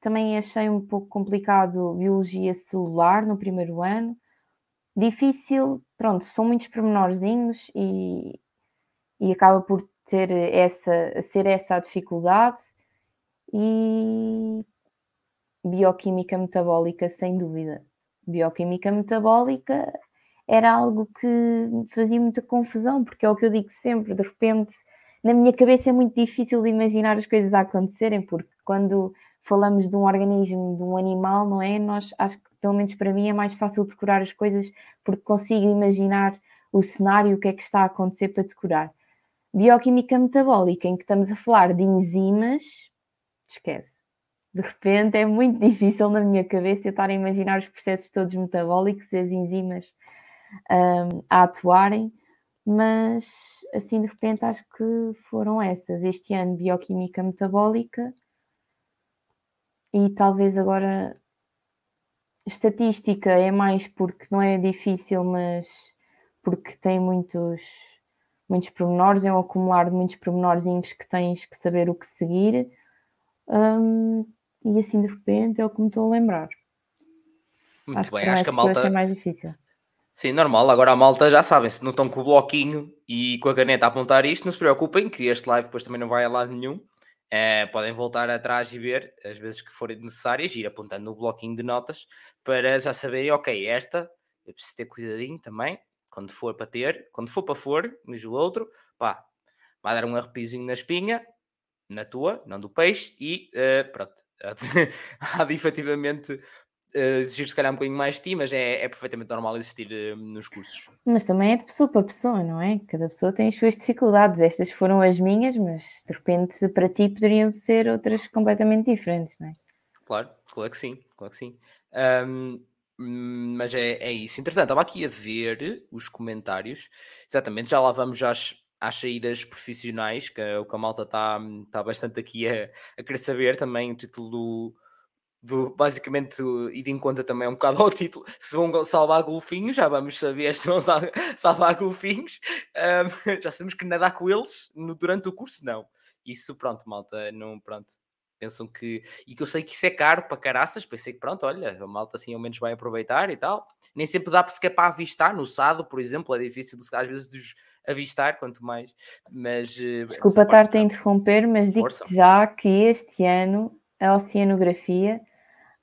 Também achei um pouco complicado biologia celular no primeiro ano. Difícil, pronto, são muitos pormenorzinhos e, e acaba por ter essa, ser essa a dificuldade. E bioquímica metabólica, sem dúvida. Bioquímica metabólica era algo que fazia muita confusão, porque é o que eu digo sempre, de repente na minha cabeça é muito difícil de imaginar as coisas a acontecerem, porque quando falamos de um organismo, de um animal, não é? Nós acho que, pelo menos para mim, é mais fácil decorar as coisas porque consigo imaginar o cenário, o que é que está a acontecer para decorar. Bioquímica metabólica, em que estamos a falar de enzimas, esquece. De repente é muito (laughs) difícil na minha cabeça eu estar a imaginar os processos todos metabólicos as enzimas um, a atuarem mas assim de repente acho que foram essas. Este ano bioquímica metabólica e talvez agora estatística é mais porque não é difícil, mas porque tem muitos, muitos pormenores, é um acumular de muitos pormenorzinhos que tens que saber o que seguir. Um, e assim de repente é o que me estou a lembrar. Muito acho bem, que acho que a malta. É mais difícil. Sim, normal. Agora a malta já sabem, se não estão com o bloquinho e com a caneta a apontar isto, não se preocupem, que este live depois também não vai a lado nenhum. É, podem voltar atrás e ver as vezes que forem necessárias, ir apontando no bloquinho de notas para já saberem, ok, esta eu preciso ter cuidadinho também, quando for para ter, quando for para for, diz o outro, pá, vai dar um arrepiozinho na espinha, na tua, não do peixe, e uh, pronto. (laughs) Há de efetivamente exigir se calhar um bocadinho mais de ti, mas é, é perfeitamente normal existir uh, nos cursos. Mas também é de pessoa para pessoa, não é? Cada pessoa tem as suas dificuldades. Estas foram as minhas, mas de repente para ti poderiam ser outras completamente diferentes, não é? Claro, claro que sim, claro que sim. Um, mas é, é isso. Entretanto, estava aqui a ver os comentários. Exatamente, já lá vamos às, às saídas profissionais, que é o que a malta está tá bastante aqui a, a querer saber também o título do, do, basicamente, e de em conta também um bocado ao título, se vão salvar golfinhos, já vamos saber se vão (laughs) salvar golfinhos, um, (laughs) já sabemos que nadar com eles no, durante o curso, não. Isso, pronto, malta, não, pronto, pensam que, e que eu sei que isso é caro para caraças, pensei que pronto, olha, a malta assim ao menos vai aproveitar e tal, nem sempre dá para sequer para avistar, no Sado, por exemplo, é difícil às vezes de avistar, quanto mais, mas... Eh, Desculpa estar-te a interromper, mas digo-te já que este ano a oceanografia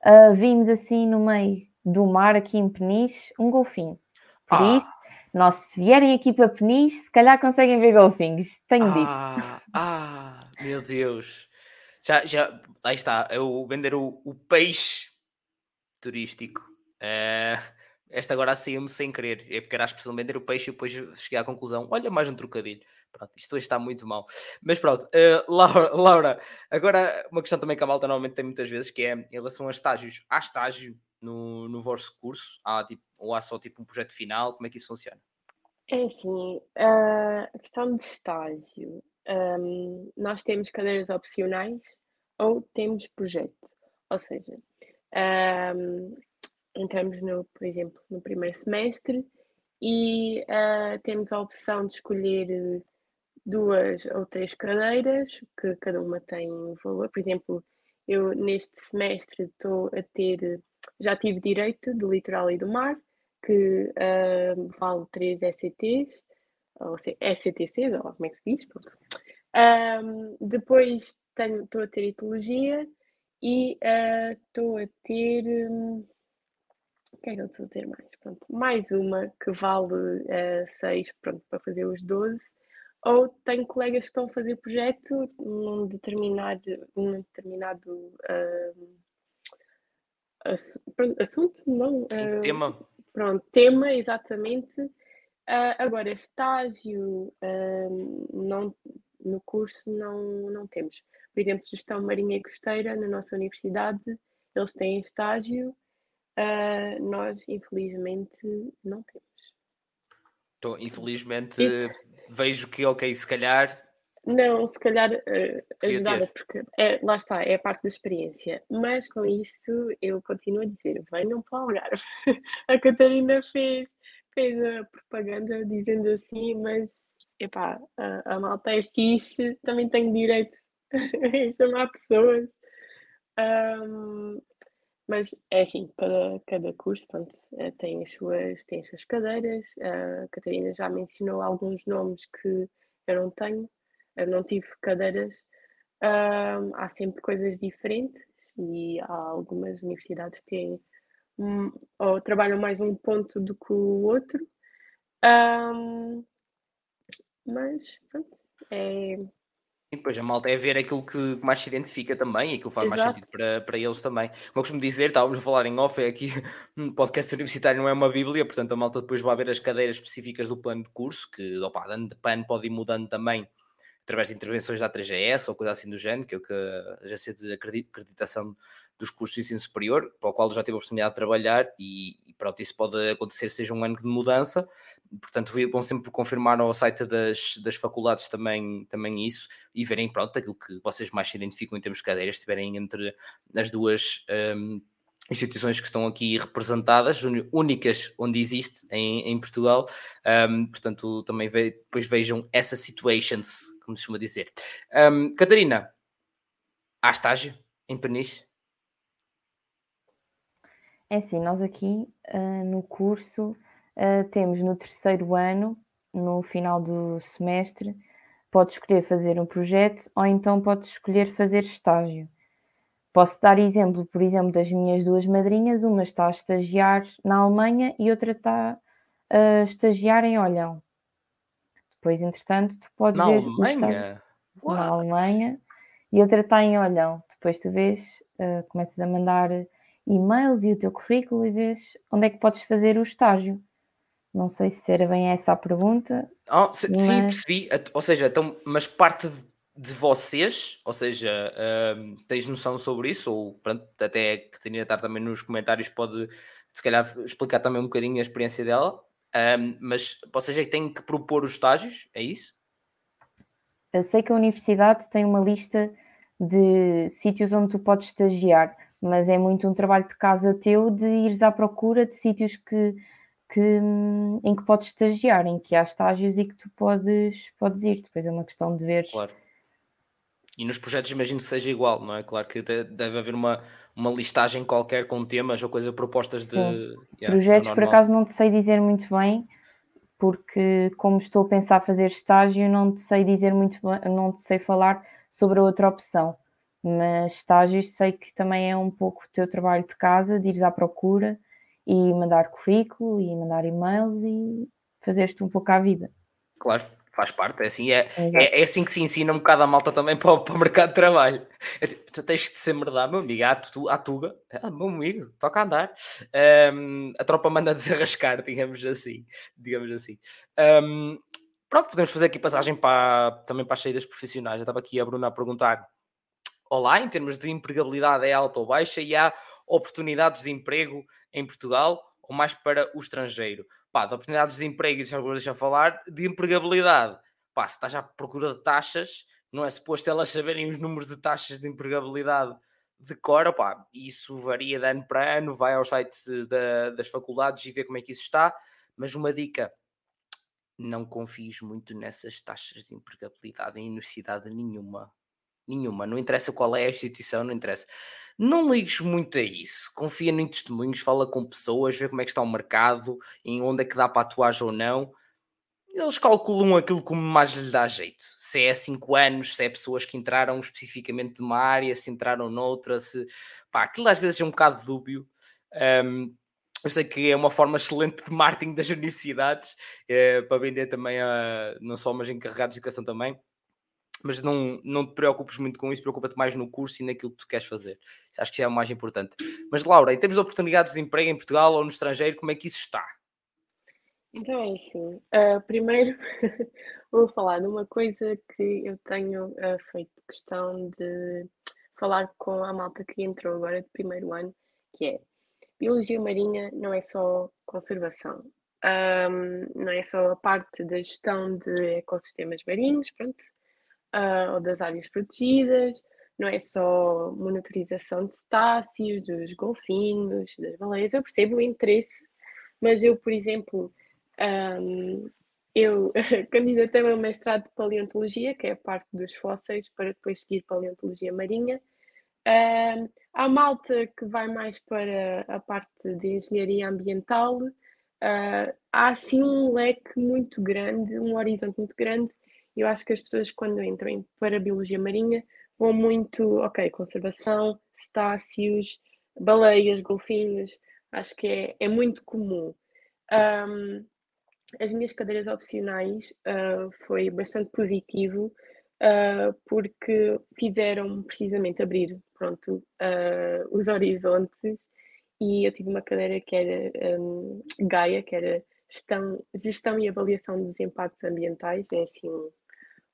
uh, vimos assim no meio do mar, aqui em Peniche, um golfinho. Por ah. isso, nós, se vierem aqui para Peniche, se calhar conseguem ver golfinhos. Tenho ah, dito. Ah, meu Deus. Já, já, aí está. Eu vender o, o peixe turístico. Uh, esta agora saiu-me sem querer. É porque era a expressão de vender o peixe e depois cheguei à conclusão: olha, mais um trocadilho. Pronto, isto hoje está muito mal. Mas pronto, uh, Laura, (laughs) Laura, agora uma questão também que a malta normalmente tem muitas vezes, que é em relação a estágios. Há estágio no, no vosso curso? Há, tipo, ou há só tipo um projeto final? Como é que isso funciona? É assim, a questão de estágio. Um, nós temos cadeiras opcionais ou temos projeto. Ou seja, um, entramos, no, por exemplo, no primeiro semestre e uh, temos a opção de escolher duas ou três cadeiras, que cada uma tem um valor. Por exemplo, eu neste semestre estou a ter, já tive direito do litoral e do mar, que uh, vale 3 ECTs, ou ECTCs, ou como é que se diz, pronto. Um, depois estou a ter etologia e estou uh, a ter. Um, o que é que eu ter mais? Pronto, mais uma que vale 6 uh, pronto, para fazer os 12 ou tenho colegas que estão a fazer projeto num determinado, num determinado uh, assunto, não? Sim, uh, tema. Pronto, tema, exatamente. Uh, agora, estágio não, no curso não, não temos. Por exemplo, gestão marinha e costeira na nossa universidade, eles têm estágio, nós infelizmente não temos. Então, infelizmente, Isso vejo que, ok, se calhar. Não, se calhar uh, ajudava, porque é, lá está, é a parte da experiência. Mas com isso eu continuo a dizer: venham para o Algarve. (laughs) a Catarina fez, fez a propaganda dizendo assim, mas epá, a, a malta é fixe, também tenho direito (laughs) a chamar pessoas. Um, mas é assim, cada, cada curso pronto, eh, tem, as suas, tem as suas cadeiras. A Catarina já mencionou alguns nomes que eu não tenho, eu não tive cadeiras. Um, há sempre coisas diferentes e há algumas universidades que têm um, ou trabalham mais um ponto do que o outro. Um, mas pronto, é, e depois a malta é ver aquilo que mais se identifica também e aquilo faz Exato. mais sentido para, para eles também. Como eu costumo dizer, estávamos a falar em off, é aqui (laughs) um podcast universitário não é uma bíblia, portanto a malta depois vai ver as cadeiras específicas do plano de curso, que opa, dando de pano pode ir mudando também através de intervenções da 3GS ou coisa assim do género, que é o que a agência de acreditação dos cursos de ensino superior, para o qual já tive a oportunidade de trabalhar e, e pronto, isso pode acontecer, seja um ano de mudança, portanto vão sempre confirmar ao site das, das faculdades também, também isso e verem, pronto, aquilo que vocês mais se identificam em termos de cadeiras, estiverem entre as duas... Um, instituições que estão aqui representadas, únicas onde existe em, em Portugal, um, portanto também ve depois vejam essas situations, como se costuma dizer. Um, Catarina, há estágio em Peniche? É assim, nós aqui uh, no curso uh, temos no terceiro ano, no final do semestre, podes escolher fazer um projeto ou então podes escolher fazer estágio. Posso dar exemplo, por exemplo, das minhas duas madrinhas, uma está a estagiar na Alemanha e outra está a estagiar em Olhão. Depois, entretanto, tu podes na ver Alemanha? na Alemanha e outra está em Olhão. Depois tu vês, uh, começas a mandar e-mails e o teu currículo e vês onde é que podes fazer o estágio. Não sei se era bem essa a pergunta. Oh, se, mas... Sim, percebi. Ou seja, então, mas parte de vocês, ou seja, uh, tens noção sobre isso? Ou pronto, até que tenha estar também nos comentários, pode se calhar explicar também um bocadinho a experiência dela. Um, mas vocês é que têm que propor os estágios, é isso? Eu sei que a universidade tem uma lista de sítios onde tu podes estagiar, mas é muito um trabalho de casa teu de ires à procura de sítios que, que, em que podes estagiar, em que há estágios e que tu podes, podes ir. Depois é uma questão de ver. Claro e nos projetos imagino que seja igual, não é? Claro que deve haver uma, uma listagem qualquer com temas ou coisas propostas de. Yeah, projetos, por acaso, não te sei dizer muito bem, porque como estou a pensar fazer estágio, não te sei dizer muito bem, não te sei falar sobre a outra opção. Mas estágios sei que também é um pouco o teu trabalho de casa, de ires à procura e mandar currículo e mandar e-mails e fazeres-te um pouco à vida. Claro, faz parte, é assim, é, é, é, assim que se ensina um bocado a malta também para, o, (laughs) para o mercado de trabalho. É, tipo, tu tens de ser merdade, meu amigo, à, tu, à tuga, ah, meu amigo, toca a andar. Um, a tropa manda (laughs) desarrascar, digamos assim. Digamos assim. Um, pronto, podemos fazer aqui passagem para, também para as saídas profissionais. Já estava aqui a Bruna a perguntar. Olá, em termos de empregabilidade é alta ou baixa e há oportunidades de emprego em Portugal ou mais para o estrangeiro? Pá, de oportunidades de emprego, isso agora deixa falar, de empregabilidade. Pá, se estás à procura de taxas, não é suposto elas saberem os números de taxas de empregabilidade de cor, pá, isso varia de ano para ano, vai ao site da, das faculdades e vê como é que isso está, mas uma dica, não confies muito nessas taxas de empregabilidade em universidade nenhuma, nenhuma, não interessa qual é a instituição, não interessa. Não ligues muito a isso. Confia em testemunhos, fala com pessoas, vê como é que está o mercado, em onde é que dá para atuar ou não. Eles calculam aquilo como mais lhe dá jeito. Se é 5 anos, se é pessoas que entraram especificamente numa área, se entraram noutra, se. Pá, aquilo às vezes é um bocado dúbio. Um, eu sei que é uma forma excelente de marketing das universidades é, para vender também a não só mas encarregados de educação também mas não, não te preocupes muito com isso, preocupa-te mais no curso e naquilo que tu queres fazer. Acho que é o mais importante. Mas Laura, em termos de oportunidades de emprego em Portugal ou no estrangeiro, como é que isso está? Então é assim, uh, primeiro (laughs) vou falar de uma coisa que eu tenho uh, feito questão de falar com a malta que entrou agora de primeiro ano, que é Biologia Marinha não é só conservação, um, não é só a parte da gestão de ecossistemas marinhos, pronto, uh, ou das áreas protegidas, não é só monitorização de cetáceos, dos golfinhos, das baleias. Eu percebo o interesse, mas eu, por exemplo, (laughs) um, eu candidatei-me ao mestrado de paleontologia, que é a parte dos fósseis, para depois seguir paleontologia marinha. Um, há malta que vai mais para a parte de engenharia ambiental. Uh, há assim um leque muito grande, um horizonte muito grande eu acho que as pessoas, quando entram para a biologia marinha, vão muito, ok, conservação, cetáceos, baleias, golfinhos, acho que é, é muito comum. Um, as minhas cadeiras opcionais uh, foi bastante positivo uh, porque fizeram precisamente abrir pronto, uh, os horizontes e eu tive uma cadeira que era um, Gaia, que era gestão, gestão e avaliação dos impactos ambientais, é assim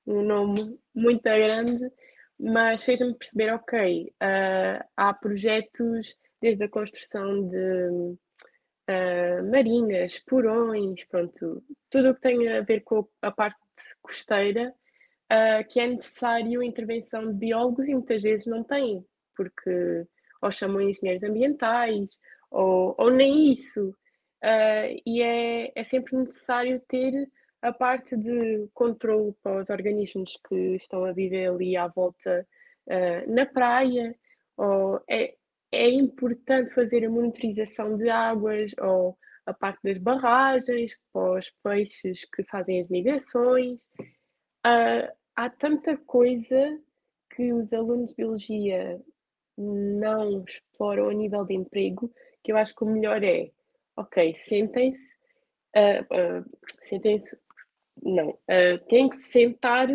um nome muito grande, mas fez-me perceber, ok, uh, há projetos desde a construção de uh, marinas, porões, pronto, tudo o que tem a ver com a parte costeira, uh, que é necessário a intervenção de biólogos e muitas vezes não tem, porque ou chamam engenheiros ambientais, ou, ou nem isso. E é, é sempre necessário ter a parte de controle para os organismos que estão a viver ali à volta uh, na praia, ou é, é importante fazer a monitorização de águas, ou a parte das barragens, para os peixes que fazem as migrações. Uh, há tanta coisa que os alunos de biologia não exploram a nível de emprego que eu acho que o melhor é, ok, sentem-se, uh, uh, sentem-se, não, uh, têm que se sentar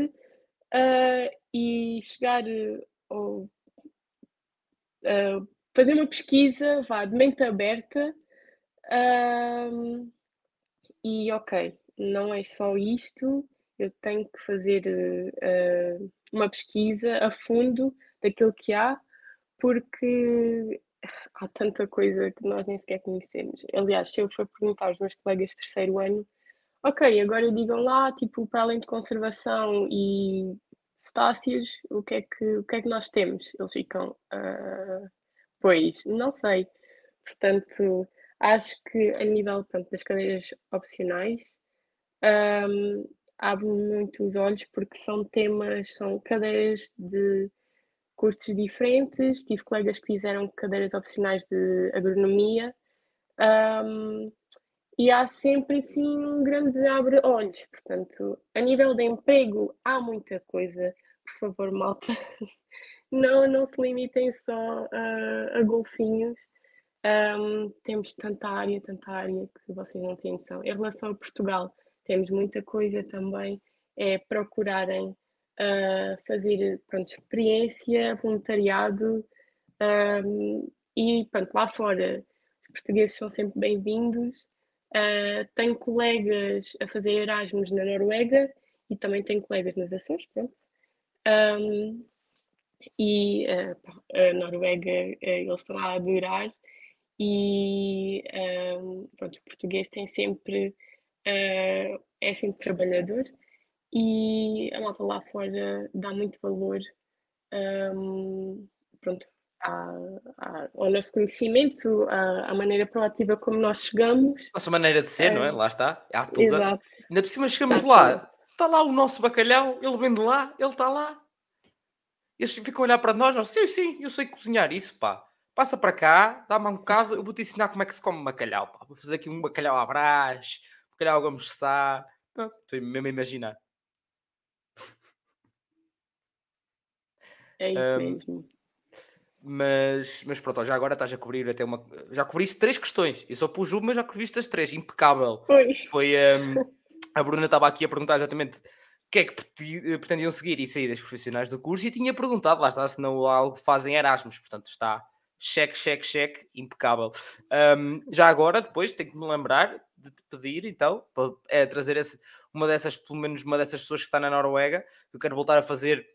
e chegar ou fazer uma pesquisa, vá, de mente aberta e ok, não é só isto, eu tenho que fazer uh, uma pesquisa a fundo daquilo que há, porque há tanta coisa que nós nem sequer conhecemos. Aliás, se eu for perguntar aos meus colegas de terceiro ano, ok, agora digam lá, tipo, para além de conservação e cetáceos, o que é que, o que, é que nós temos? Eles ficam, uh, pois, não sei. Portanto, acho que a nível das cadeiras opcionais, um, abre muito os olhos porque são temas, são cadeiras de cursos diferentes. Tive colegas que fizeram cadeiras opcionais de agronomia. Um, e há sempre assim um grande abre-olhos. Portanto, a nível de emprego, há muita coisa. Por favor, malta, (laughs) não, não se limitem só a, a golfinhos. Um, temos tanta área, tanta área que vocês não têm noção. Em relação a Portugal, temos muita coisa também, é procurarem uh, fazer pronto, experiência, voluntariado um, e pronto, lá fora os portugueses são sempre bem-vindos. Uh, tenho colegas a fazer Erasmus na Noruega e também tenho colegas nas Açores, pronto. Um, e uh, a Noruega eles estão a adorar e um, pronto, o português tem sempre uh, é sempre trabalhador e a malta lá fora dá muito valor um, pronto, à, à, ao nosso conhecimento, à, maneira proativa como nós chegamos. Nossa maneira de ser, é, não é? Lá está, é à tuga. Exato. Ainda por cima chegamos lá, está lá o nosso bacalhau, ele vem de lá, ele está lá. Eles ficam a olhar para nós, nós, sim, sim, eu sei cozinhar isso, pá. Passa para cá, dá-me um bocado, eu vou-te ensinar como é que se come bacalhau, pá. Vou fazer aqui um bacalhau à brás, bacalhau a Gomes Sá. Estou mesmo a imaginar. É isso um, mesmo. Mas, mas pronto, já agora estás a cobrir até uma. Já cobriste três questões. Eu só pus uma, mas já cobriste as três. Impecável. Foi. Foi um, a Bruna estava aqui a perguntar exatamente o que é que pretendiam seguir e sair das profissionais do curso e tinha perguntado, lá está, se não algo fazem Erasmus, portanto está cheque, cheque, cheque, impecável. Um, já agora, depois, tenho que me lembrar de te pedir, então, para é, trazer esse, uma dessas, pelo menos uma dessas pessoas que está na Noruega, eu quero voltar a fazer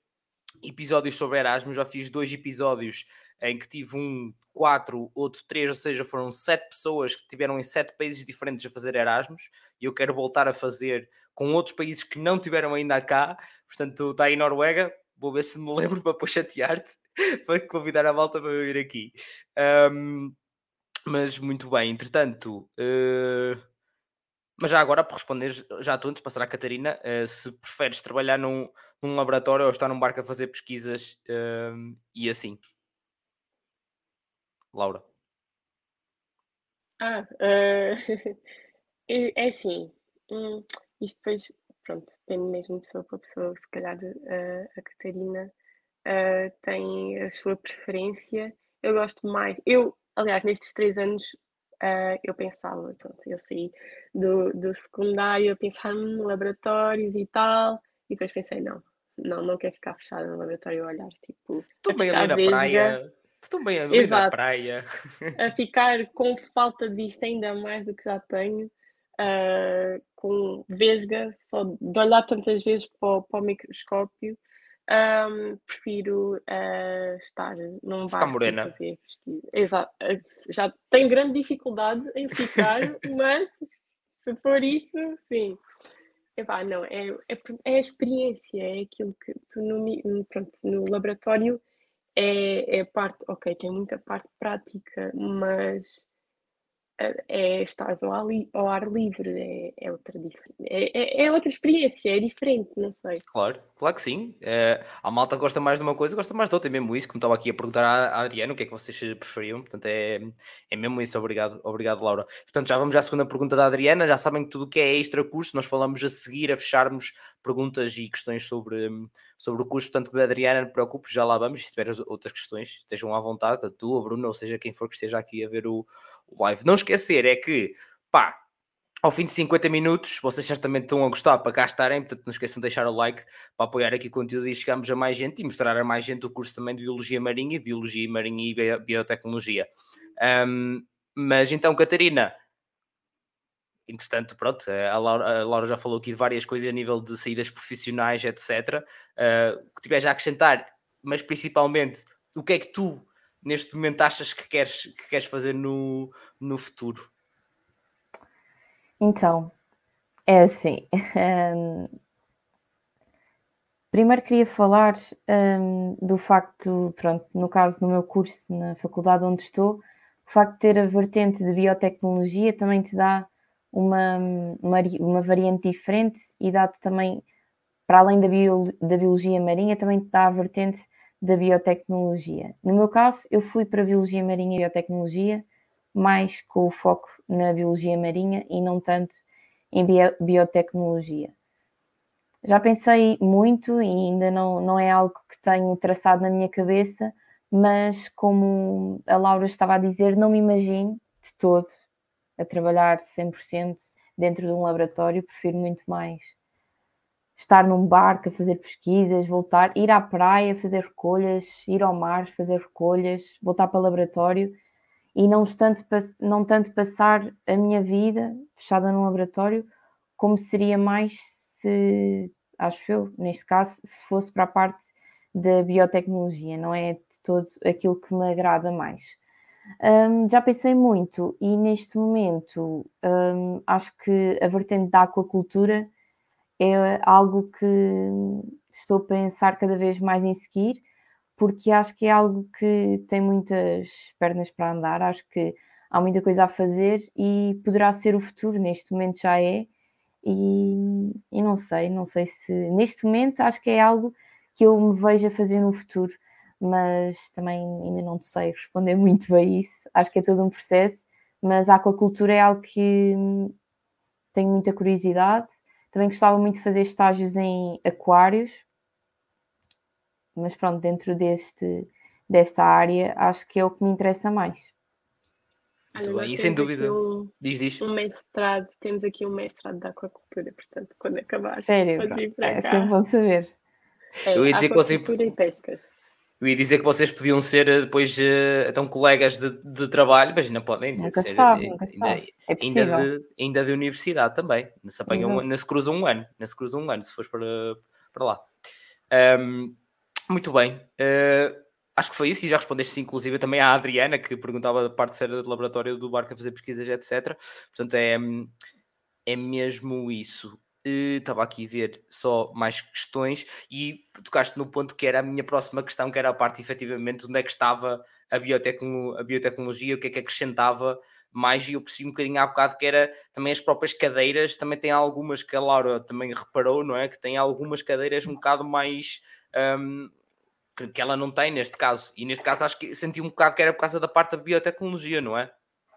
episódios sobre Erasmus, já fiz dois episódios em que tive um, quatro, outro três, ou seja, foram sete pessoas que tiveram em sete países diferentes a fazer Erasmus, e eu quero voltar a fazer com outros países que não tiveram ainda cá, portanto está aí Noruega, vou ver se me lembro para depois chatear-te, (laughs) para convidar a volta para vir aqui. Um, mas muito bem, entretanto... Uh mas já agora, para responder, já estou antes passar à Catarina, uh, se preferes trabalhar num, num, laboratório ou estar num barco a fazer pesquisas uh, e assim. Laura. Ah, uh, (laughs) é assim. Hum, isto depois, pronto, depende mesmo de pessoa para pessoa. Se calhar a Catarina tem a sua preferência. Eu gosto mais. Eu, aliás, nestes três anos uh, eu pensava, pronto, eu saí do, do secundário a pensar em laboratórios e tal, e depois pensei, não, não, não quero ficar fechada no laboratório a olhar, tipo... Estou bem ali na vesga. praia, estou bem ali Exato. na praia. a ficar com falta de vista ainda mais do que já tenho, uh, com vesga, só de olhar tantas vezes para, para o microscópio, um, prefiro uh, estar num bar morena. fazer pesquisa. Exato. Já tenho grande dificuldade em ficar, (laughs) mas se for isso, sim. Epá, não, é, é, é a experiência, é aquilo que tu no, pronto, no laboratório é, é parte, ok, tem muita parte prática, mas é estás ao ao ar livre, é, é outra é, é, é, outra experiência, é diferente, não sei. Claro, claro que sim. É, a malta gosta mais de uma coisa, gosta mais de outra, é mesmo isso, como estava aqui a perguntar à, Adriana o que é que vocês preferiam, portanto é, é mesmo isso, obrigado, obrigado Laura. Portanto, já vamos à segunda pergunta da Adriana, já sabem que tudo o que é extra curso, nós falamos a seguir, a fecharmos perguntas e questões sobre, sobre o curso, portanto, da Adriana, não te preocupes, já lá vamos, se tiver outras questões, estejam à vontade, a tu, a Bruno, ou seja, quem for que esteja aqui a ver o, live. Não esquecer é que, pá, ao fim de 50 minutos, vocês certamente estão a gostar para cá estarem, portanto não esqueçam de deixar o like para apoiar aqui o conteúdo e chegamos a mais gente e mostrar a mais gente o curso também de Biologia Marinha, Biologia Marinha e Biotecnologia. Um, mas então, Catarina, entretanto, pronto, a Laura, a Laura, já falou aqui de várias coisas a nível de saídas profissionais, etc. Uh, que tiver já a acrescentar, mas principalmente, o que é que tu neste momento achas que queres, que queres fazer no, no futuro? Então, é assim. Um, primeiro queria falar um, do facto, pronto, no caso do meu curso na faculdade onde estou, o facto de ter a vertente de biotecnologia também te dá uma, uma, uma variante diferente e dá-te também, para além da, bio, da biologia marinha, também te dá a vertente da biotecnologia. No meu caso, eu fui para a biologia marinha e biotecnologia, mais com o foco na biologia marinha e não tanto em biotecnologia. Já pensei muito e ainda não, não é algo que tenho traçado na minha cabeça, mas como a Laura estava a dizer, não me imagino de todo a trabalhar 100% dentro de um laboratório, prefiro muito mais estar num barco a fazer pesquisas, voltar, ir à praia, fazer recolhas, ir ao mar, fazer recolhas, voltar para o laboratório e não tanto, não tanto passar a minha vida fechada num laboratório, como seria mais se, acho eu, neste caso, se fosse para a parte da biotecnologia, não é de todo aquilo que me agrada mais. Um, já pensei muito e neste momento um, acho que a vertente da aquacultura é algo que estou a pensar cada vez mais em seguir, porque acho que é algo que tem muitas pernas para andar, acho que há muita coisa a fazer e poderá ser o futuro, neste momento já é, e, e não sei, não sei se neste momento acho que é algo que eu me vejo a fazer no futuro, mas também ainda não sei responder (laughs) muito a isso, acho que é todo um processo, mas a aquacultura é algo que tenho muita curiosidade também gostava muito de fazer estágios em aquários, mas pronto, dentro deste, desta área, acho que é o que me interessa mais. Muito bem, e sem dúvida. Um, diz, diz. Um mestrado, temos aqui um mestrado de aquacultura, portanto, quando acabar. Sério, é sempre bom saber. É, eu ia dizer que você. E pescas. Eu ia dizer que vocês podiam ser eh, depois uh, então colegas de, de, trabalho, mas não podem nunca ser sabe, nunca ainda, sabe. É ainda, de, ainda de universidade também. Não se, apanham, uhum. não se cruzam um ano, não se cruzam um ano se fores para, para lá. Um, muito bem. Uh, acho que foi isso e já respondeste inclusive também à Adriana que perguntava da parte séria do laboratório do barco a fazer pesquisas, etc. Portanto, é, é mesmo isso estava aqui a ver só mais questões e tocaste no ponto que era a minha próxima questão, que era a parte efetivamente onde é que estava a, biotecno, a biotecnologia, o que é que acrescentava mais, e eu percebi um bocadinho há bocado que era também as próprias cadeiras, também tem algumas que a Laura também reparou, não é? Que tem algumas cadeiras um bocado mais. Um, que, que ela não tem neste caso, e neste caso acho que senti um bocado que era por causa da parte da biotecnologia, não é?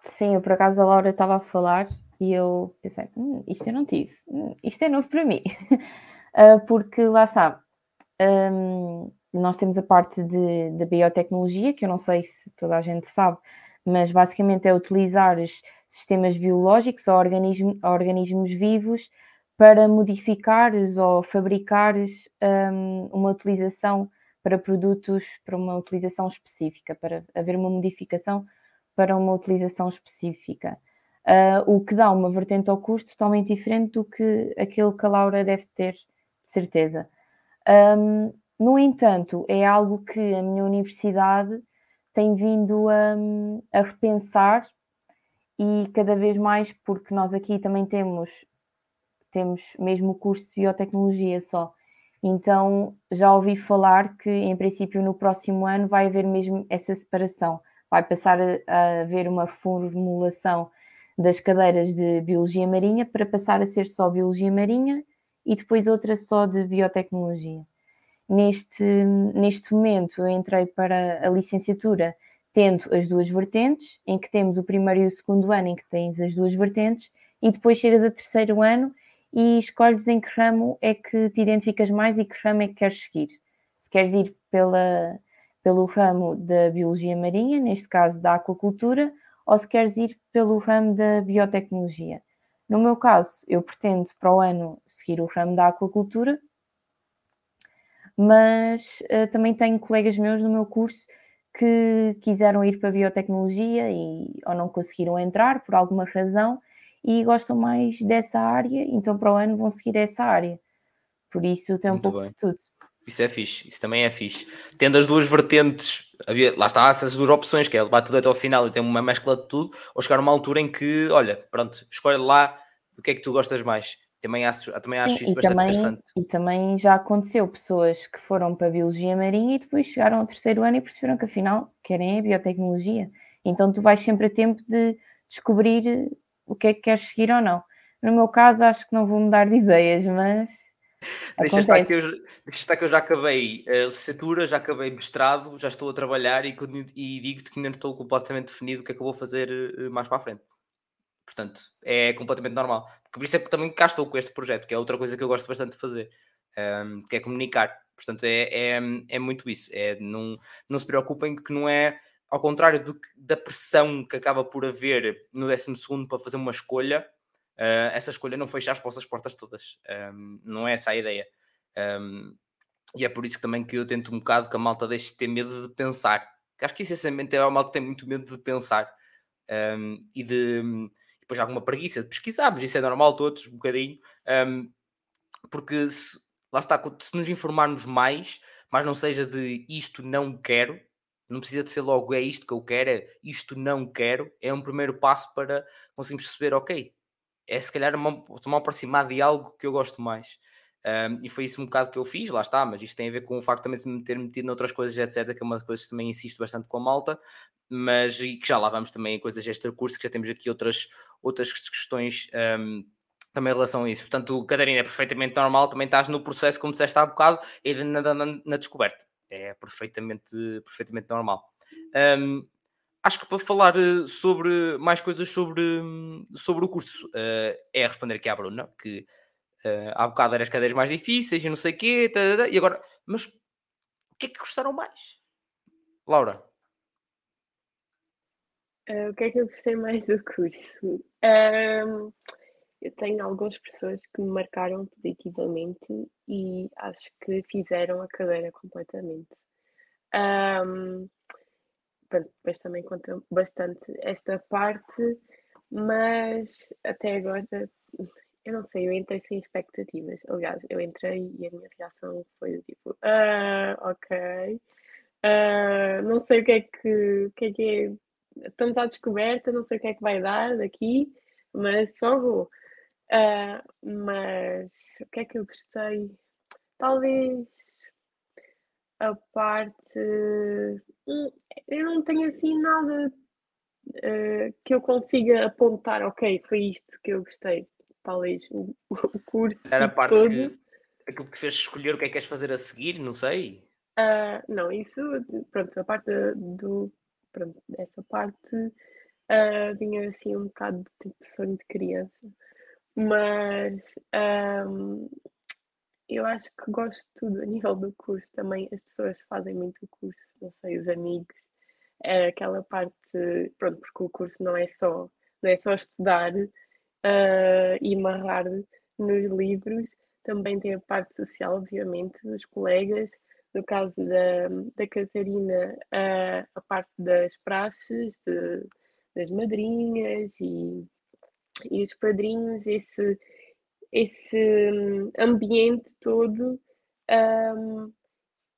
Sim, eu por acaso a Laura estava a falar e eu pensei, hum, isto eu não tive, hum, isto é novo para mim. uh, (laughs) porque lá está, um, nós temos a parte de, de biotecnologia, que eu não sei se toda a gente sabe, mas basicamente é utilizar os sistemas biológicos ou organismos, organismos vivos para modificares ou fabricares um, uma utilização para produtos, para uma utilização específica, para haver uma modificação para uma utilização específica uh, o que dá uma vertente ao custo totalmente diferente do que aquele que a Laura deve ter, de certeza. Um, no entanto, é algo que a minha universidade tem vindo a, a repensar e cada vez mais, porque nós aqui também temos, temos mesmo o curso de biotecnologia só, Então já ouvi falar que, em princípio, no próximo ano vai haver mesmo essa separação. Vai passar a haver uma formulação das cadeiras de Biologia Marinha para passar a ser só Biologia Marinha e depois outra só de Biotecnologia. Neste, neste momento, eu entrei para a licenciatura tendo as duas vertentes, em que temos o primeiro e o segundo ano, em que tens as duas vertentes, e depois chegas a terceiro ano e escolhes em que ramo é que te identificas mais e que ramo é que queres seguir. Se queres ir pela, pelo ramo da biologia marinha, neste caso da aquacultura, ou se queres ir pelo ramo da biotecnologia. No meu caso, eu pretendo para o ano seguir o ramo da aquacultura, mas uh, também tenho colegas meus no meu curso que quiseram ir para a biotecnologia e ou não conseguiram entrar por alguma razão e gostam mais dessa área, então para o ano vão seguir essa área. Por isso tem um Muito pouco bem. de tudo. Isso é fixe, isso também é fixe. Tendo as duas vertentes, lá está, essas duas opções, que é levar tudo até ao final e ter uma mescla de tudo, ou chegar a uma altura em que, olha, pronto, escolhe lá o que é que tu gostas mais. Também acho, também acho Sim, isso bastante também, interessante. E também já aconteceu pessoas que foram para a Biologia Marinha e depois chegaram ao terceiro ano e perceberam que afinal querem a biotecnologia. Então tu vais sempre a tempo de descobrir o que é que queres seguir ou não. No meu caso, acho que não vou mudar de (laughs) ideias, mas Deixa estar, que eu, deixa estar que eu já acabei a licenciatura, já acabei mestrado, já estou a trabalhar e, e digo-te que ainda não estou completamente definido o que é que eu vou fazer eh, mais para a frente. Portanto, é completamente normal. Porque por isso é que também cá estou com este projeto, que é outra coisa que eu gosto bastante de fazer, um, ehm, que é comunicar. Portanto, é, é, é muito isso. É, não, não se preocupem que não é, ao contrário do, da pressão que acaba por haver no 12 para fazer uma escolha, uh, essa escolha não fecha as vossas portas todas. Um, ehm, não é essa a ideia. Um, ehm, e é por isso que também que eu tento um bocado que a malta deixe de ter medo de pensar. Que acho que essencialmente é uma malta que tem muito medo de pensar um, e de depois alguma preguiça de pesquisar, mas isso é normal, todos, um bocadinho, porque se, lá está, se nos informarmos mais, mas não seja de isto não quero, não precisa de ser logo é isto que eu quero, é isto não quero, é um primeiro passo para conseguirmos perceber, ok, é se calhar uma, tomar aproximar de algo que eu gosto mais. Um, e foi isso um bocado que eu fiz, lá está, mas isto tem a ver com o facto também de me ter metido noutras coisas, etc., que é uma das coisas que também insisto bastante com a malta, mas e que já lá vamos também em coisas extra-curso, que já temos aqui outras, outras questões um, também em relação a isso. Portanto, Catarina, é perfeitamente normal, também estás no processo, como disseste há bocado, e na, na, na descoberta. É perfeitamente, perfeitamente normal. Um, acho que para falar eh, sobre mais coisas sobre, sobre o curso uh, é responder aqui à Bruna, que uh, há bocado eram as cadeiras mais difíceis e não sei o quê, e agora, mas o que é que gostaram mais? Laura? Uh, o que é que eu gostei mais do curso? Um, eu tenho algumas pessoas que me marcaram positivamente e acho que fizeram a cadeira completamente. Um, pronto, depois também conta bastante esta parte, mas até agora eu não sei, eu entrei sem expectativas. Aliás, eu entrei e a minha reação foi tipo, ah, ok. Uh, não sei o que é que, o que é que é. Estamos à descoberta, não sei o que é que vai dar daqui, mas só vou. Uh, mas o que é que eu gostei? Talvez a parte. Hum, eu não tenho assim nada uh, que eu consiga apontar, ok, foi isto que eu gostei talvez o, o curso. Era a parte todo. que aquilo que fez escolher o que é que queres fazer a seguir, não sei. Uh, não, isso, pronto, a parte do, pronto, dessa parte uh, vinha assim um bocado de tipo sonho de criança, mas um, eu acho que gosto de tudo a nível do curso também, as pessoas fazem muito o curso, não sei, os amigos, é aquela parte, pronto, porque o curso não é só, não é só estudar, uh, e marrar nos livros. Também tem a parte social, obviamente, dos colegas. No caso da, da Catarina, uh, a parte das praxes, de, das madrinhas e, e os padrinhos, esse, esse hum, ambiente todo. Um,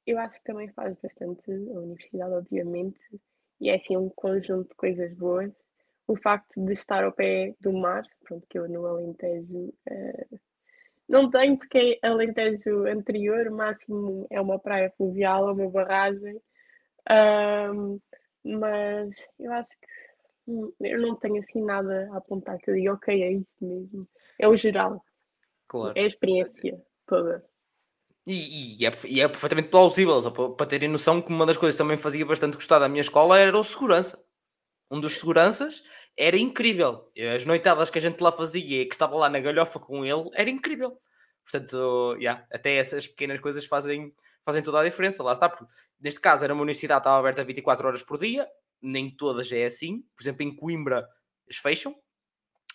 eu acho que também faz bastante a universidade, obviamente, e é assim um conjunto de coisas boas o facto de estar ao pé do mar, pronto, que eu no Alentejo uh, Não tenho, porque é Alentejo anterior, máximo é uma praia fluvial, é uma barragem. Um, mas eu acho que hum, eu não tenho assim nada a apontar que eu diga, ok, é isso mesmo. É o geral. Claro. É a experiência toda. E, e, é, e é perfeitamente plausível, só para, para terem noção que uma das coisas que também fazia bastante gostar da minha escola era o segurança. Um dos seguranças era incrível. As noitadas que a gente lá fazia e que estava lá na galhofa com ele era incrível. Portanto, yeah, até essas pequenas coisas fazem, fazem toda a diferença. Lá está, porque neste caso era uma universidade que estava aberta 24 horas por dia, nem todas é assim. Por exemplo, em Coimbra eles fecham,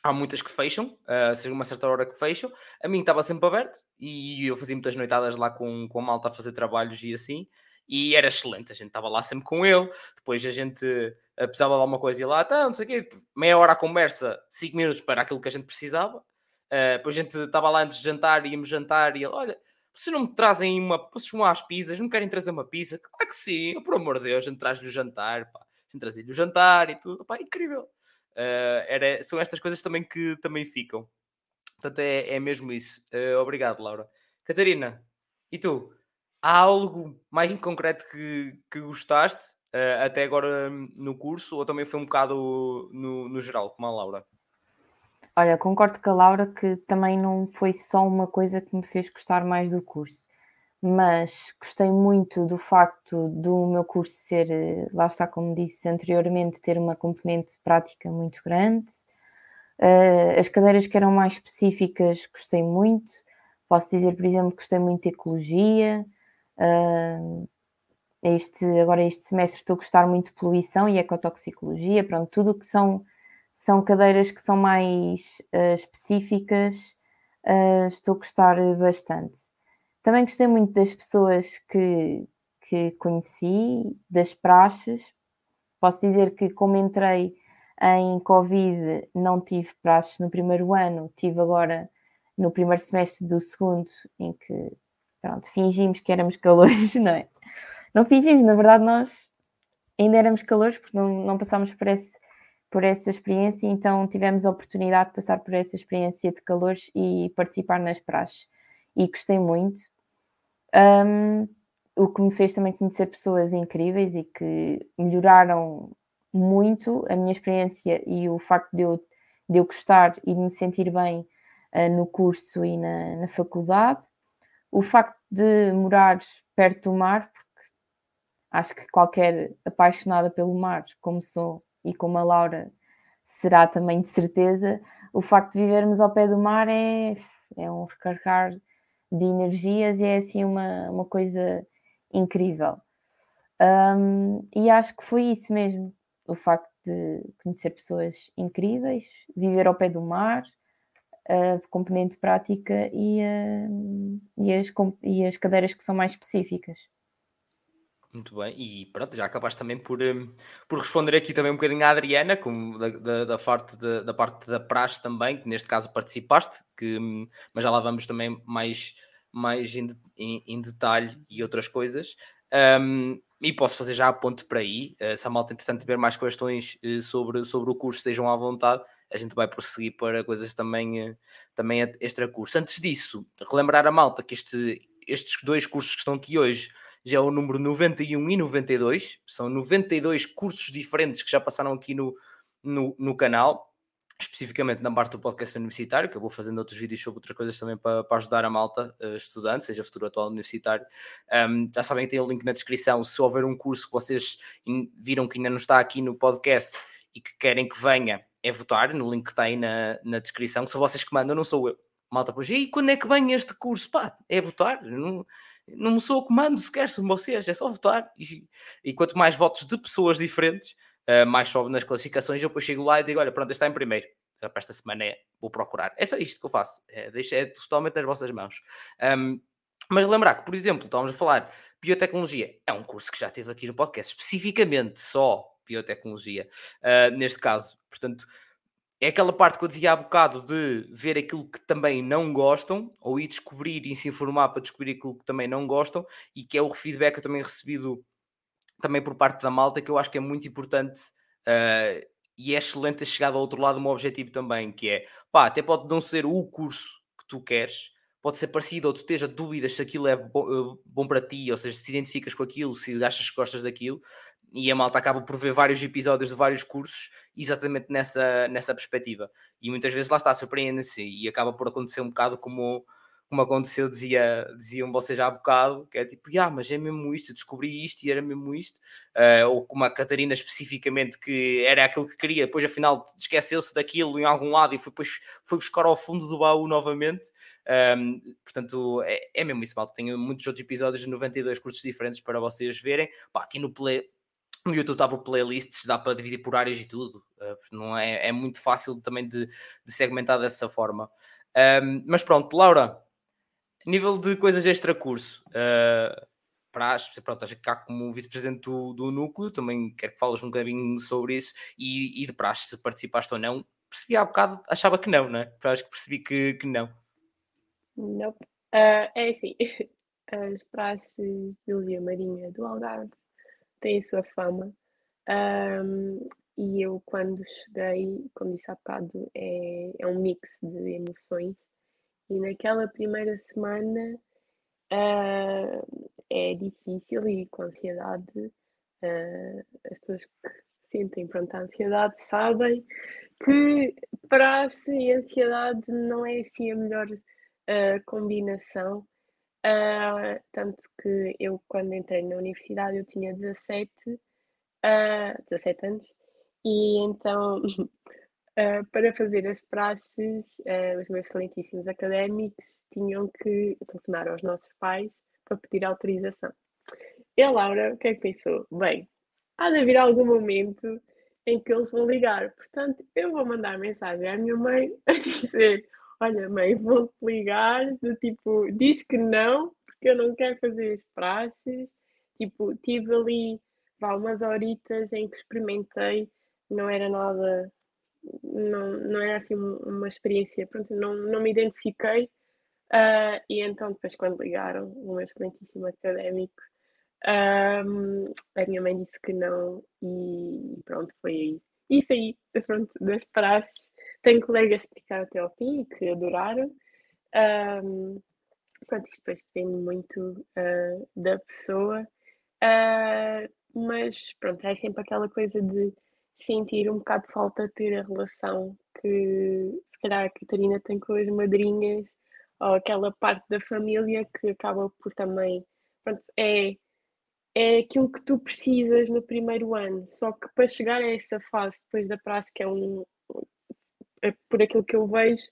há muitas que fecham, uh, uma certa hora que fecham. A mim estava sempre aberto e eu fazia muitas noitadas lá com, com a malta a fazer trabalhos e assim. E era excelente, a gente estava lá sempre com ele. Depois a gente uh, precisava de alguma coisa e lá, tá, não sei o quê, meia hora a conversa, cinco minutos para aquilo que a gente precisava. Uh, depois a gente estava lá antes de jantar, íamos jantar e ele, olha, vocês não me trazem uma, vocês vão às pizzas, não querem trazer uma pizza? Claro que sim, por amor de Deus, a gente traz-lhe o jantar, pá. A gente trazia-lhe o jantar e tudo, pá, incrível. Uh, era, são estas coisas também que também ficam. Portanto, é, é mesmo isso. Uh, obrigado, Laura. Catarina, e tu? Há algo mais em concreto que, que gostaste uh, até agora no curso ou também foi um bocado no, no geral, como a Laura? Olha, concordo com a Laura que também não foi só uma coisa que me fez gostar mais do curso mas gostei muito do facto do meu curso ser, eh, lá está, como disse anteriormente, ter uma componente prática muito grande. Uh, as cadeiras que eram mais específicas gostei muito. Posso dizer, por exemplo, que gostei muito de ecologia. Uh, este, agora, este semestre, estou a gostar muito de poluição e ecotoxicologia. Pronto, tudo que são, são cadeiras que são mais uh, específicas, estou a gostar bastante. Também gostei muito das pessoas que, que conheci, das praxes. Posso dizer que, como entrei em Covid, não tive praxes no primeiro ano, tive agora no primeiro semestre do segundo, em que pronto, fingimos que éramos calores, (laughs) não é? Não fingimos, na verdade, nós ainda éramos calores porque não, não passámos por, esse, por essa experiência, então tivemos a oportunidade de passar por essa experiência de calores e participar nas praxes. E gostei muito. Um, o que me fez também conhecer pessoas incríveis e que melhoraram muito a minha experiência e o facto de eu, de eu gostar e de me sentir bem uh, no curso e na, na, faculdade. O facto de morar perto do mar, porque acho que qualquer apaixonada pelo mar, como sou e como a Laura será também de certeza, o facto de vivermos ao pé do mar é, é um recarregar de energias e é assim uma, uma coisa incrível. Um, e acho que foi isso mesmo, o facto de conhecer pessoas incríveis, viver ao pé do mar, a componente prática e, e, as, e as cadeiras que são mais específicas. Muito bem, e pronto, já acabaste também por, um, por responder aqui também um bocadinho à Adriana, como da, da, da, parte, da, da parte da praxe também, que neste caso participaste, que, hum, mas já lá vamos também mais, mais em, em, em detalhe e outras coisas. Um, e posso fazer já a ponte para aí. Uh, se a malta, entretanto, tiver mais questões uh, sobre, sobre o curso, estejam à vontade. A gente vai prosseguir para coisas também, uh, também extra curso. Antes disso, relembrar a malta que este, estes dois cursos que estão aqui hoje já é o número 91 e 92, são 92 cursos diferentes que já passaram aqui no, no, no canal, especificamente na parte do podcast universitário, que eu vou fazendo outros vídeos sobre outras coisas também para, para ajudar a malta, uh, estudante, seja futuro atual universitário. Um, já sabem que tem o link na descrição. Se houver um curso que vocês viram que ainda não está aqui no podcast e que querem que venha, é votar no link que está aí na, na descrição. São vocês que mandam, não sou eu. Malta, pois, e quando é que vem este curso? Pá, é votar. Não, não sou o comando sequer, são vocês, é só votar. E, e quanto mais votos de pessoas diferentes, uh, mais sobe nas classificações. Eu depois chego lá e digo: olha, pronto, está em primeiro. Para esta semana é, vou procurar. É só isto que eu faço. É, deixa, é totalmente nas vossas mãos. Um, mas lembrar que, por exemplo, estávamos a falar biotecnologia, é um curso que já teve aqui no podcast, especificamente só biotecnologia, uh, neste caso. Portanto, é aquela parte que eu dizia há bocado de ver aquilo que também não gostam, ou ir descobrir e se informar para descobrir aquilo que também não gostam, e que é o feedback que eu também recebido também por parte da malta, que eu acho que é muito importante uh, e é excelente ter chegado ao outro lado um objetivo também, que é, pá, até pode não ser o curso que tu queres, pode ser parecido, ou tu esteja dúvidas se aquilo é bom, eh, bom para ti, ou seja, se identificas com aquilo, se achas que gostas daquilo, e a malta acaba por ver vários episódios de vários cursos exatamente nessa, nessa perspectiva. E muitas vezes lá está, surpreende-se e acaba por acontecer um bocado como como aconteceu, dizia, diziam vocês há bocado, que é tipo, ah, mas é mesmo isto, descobri isto e era mesmo isto, uh, ou como a Catarina especificamente, que era aquilo que queria, depois afinal esqueceu-se daquilo em algum lado e foi, depois foi buscar ao fundo do baú novamente. Um, portanto, é, é mesmo isso, malta. Tenho muitos outros episódios de 92 cursos diferentes para vocês verem. Pá, aqui no Play, no YouTube está por playlists, dá para dividir por áreas e tudo. Uh, não é, é muito fácil também de, de segmentar dessa forma. Um, mas pronto, Laura, Nível de coisas extra-curso, uh, para pronto, estás cá como vice-presidente do, do, núcleo, também quero que falas um bocadinho sobre isso e, e de praxe, se participaste ou não. Percebi há bocado, achava que não, né? Acho que percebi que, que não. Não. Uh, é assim, (laughs) as praxes de Marinha do Algarve têm a sua fama. Um, e eu, quando cheguei, como disse há bocado, é, é um mix de emoções e naquela primeira semana uh, é difícil e com ansiedade, uh, as pessoas que sentem pronto, a ansiedade sabem que praxe e ansiedade não é assim a melhor uh, combinação. Tanto que eu, quando entrei na universidade, eu tinha 17, 17 anos, e então Uh, (laughs) para fazer as praxes, uh, os meus excelentíssimos académicos tinham que telefonar aos nossos pais para pedir autorização. E a Laura, o que é que pensou? Bem, há de haver algum momento em que eles vão ligar. Portanto, eu vou mandar mensagem à minha mãe (laughs) a dizer: Olha, mãe, vou-te ligar, do tipo, diz que não, porque eu não quero fazer as praxes. Tipo, tive ali vá, umas horitas em que experimentei, não era nada não, não era assim uma experiência, pronto, não, não me identifiquei. Uh, e então, depois, quando ligaram, um excelentíssimo académico, um, a minha mãe disse que não, e pronto, foi aí. Isso aí, pronto, das praxes. Tenho colegas que ficaram até ao fim e que adoraram. Um, pronto, isto depois depende muito uh, da pessoa, uh, mas pronto, é sempre aquela coisa de sentir um bocado de falta de ter a relação que se calhar a Catarina tem com as madrinhas ou aquela parte da família que acaba por também pronto, é, é aquilo que tu precisas no primeiro ano. Só que para chegar a essa fase depois da praxe, que é um por aquilo que eu vejo,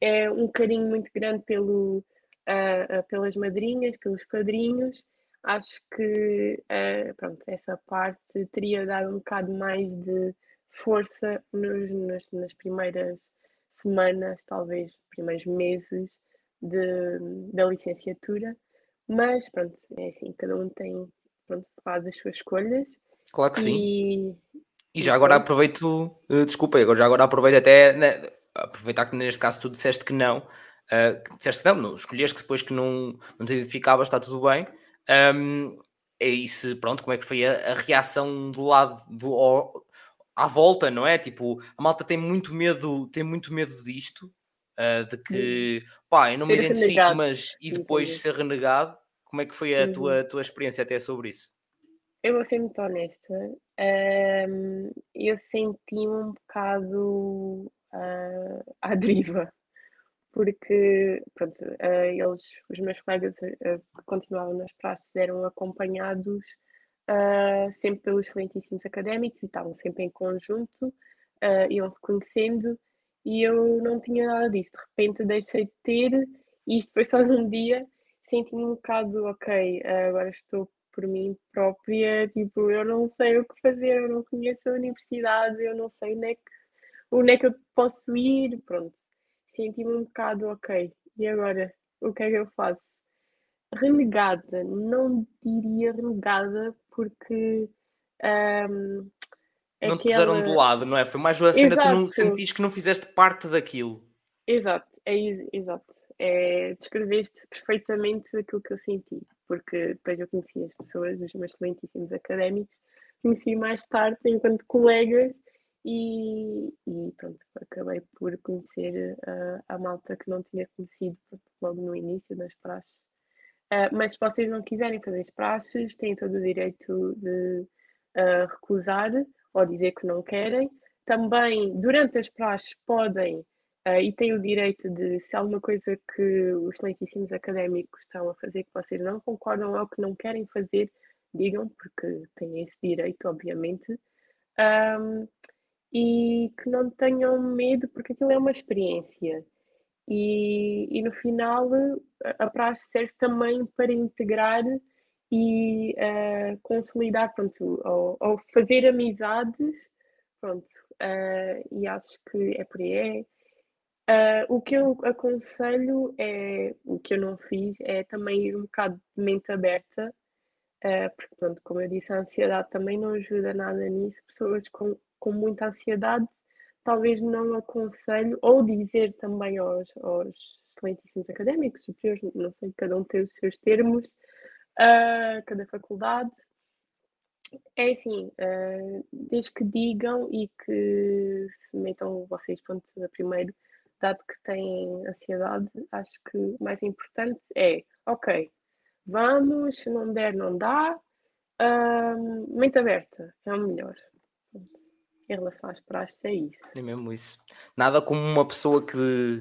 é um carinho muito grande pelo, uh, uh, pelas madrinhas, pelos padrinhos acho que uh, pronto, essa parte teria dado um bocado mais de força nos, nas, nas primeiras semanas, talvez primeiros meses de, da licenciatura, mas pronto, é assim, cada um tem, pronto, faz as suas escolhas. Claro que e, sim. E já agora aproveito, uh, desculpa, agora já agora aproveito até, né, aproveitar que neste caso tu disseste que não, uh, disseste que não, não escolheste que depois que não, não te identificavas, está tudo bem, um, é isso, pronto, como é que foi a, a reação do lado do ao, à volta, não é? Tipo, a malta tem muito medo, tem muito medo disto, uh, de que pá, eu não ser me identifico, renegado. mas e depois ser renegado. Como é que foi a uhum. tua, tua experiência até sobre isso? Eu vou ser muito honesta. Um, eu senti-me um bocado uh, à deriva porque pronto, uh, eles, os meus colegas uh, que continuavam nas praças eram acompanhados sempre pelos excelentíssimos académicos e estavam sempre em conjunto, iam-se conhecendo e eu não tinha nada disso. De repente deixei de ter e isto foi só num dia, senti-me um bocado, ok, agora estou por mim própria, tipo, eu não sei o que fazer, eu não conheço a universidade, eu não sei onde é que, onde é que eu posso ir, pronto senti-me um bocado ok. E agora, o que é que eu faço? Renegada, não diria renegada porque. Um, não te puseram de lado, não é? Foi mais a cena tu não sentiste que não fizeste parte daquilo. Exato, é exato. É, descreveste perfeitamente aquilo que eu senti, porque depois eu conheci as pessoas, os meus excelentíssimos académicos, conheci mais tarde enquanto colegas e, e pronto, acabei por conhecer uh, a malta que não tinha conhecido logo no início das praxes. Uh, mas se vocês não quiserem fazer as praxes, têm todo o direito de uh, recusar ou dizer que não querem. Também, durante as praxes, podem e têm o direito de, se alguma coisa que os excelentíssimos académicos estão a fazer que vocês não concordam ou que não querem fazer, digam, porque têm esse direito, obviamente. Um, e que não tenham medo, porque aquilo é uma experiência. E, e no final, a praxe serve também para integrar e uh, consolidar, pronto, ou, ou, fazer amizades, pronto, uh, e acho que é por aí. É. Uh, o que eu aconselho é, o que eu não fiz, é também ir um bocado de mente aberta, porque, pronto, como eu disse, a ansiedade também não ajuda nada nisso. Pessoas com com muita ansiedade, talvez não aconselho, ou dizer também aos, aos excelentíssimos académicos superiores, não sei, cada um tem os seus termos, uh, cada faculdade. É assim, uh, desde que digam e que se metam vocês, pronto, a primeiro, dado que têm ansiedade, acho que o mais importante é, ok, vamos, se não der, não dá, mente aberta, é o melhor em relação às praxes é isso. É mesmo isso. Nada como uma pessoa que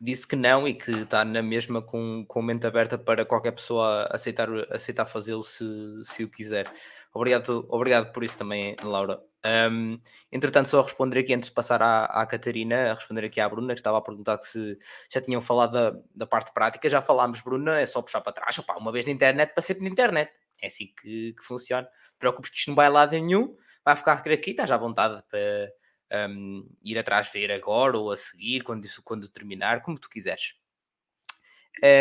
disse que não e que está na mesma com, com mente aberta para qualquer pessoa aceitar, aceitar fazê-lo se, se o quiser. Obrigado, obrigado por isso também, Laura. Um, entretanto, só responder aqui antes de passar à, à Catarina, a responder aqui à Bruna, que estava a perguntar se já tinham falado da, da parte prática. Já falámos, Bruna, é só puxar para trás. Opa, uma vez na internet para sempre na internet. É assim que, que funciona. Preocupes que isto não vai a lado nenhum vai ficar aqui, estás à vontade para um, ir atrás ver agora ou a seguir, quando, quando terminar, como tu quiseres.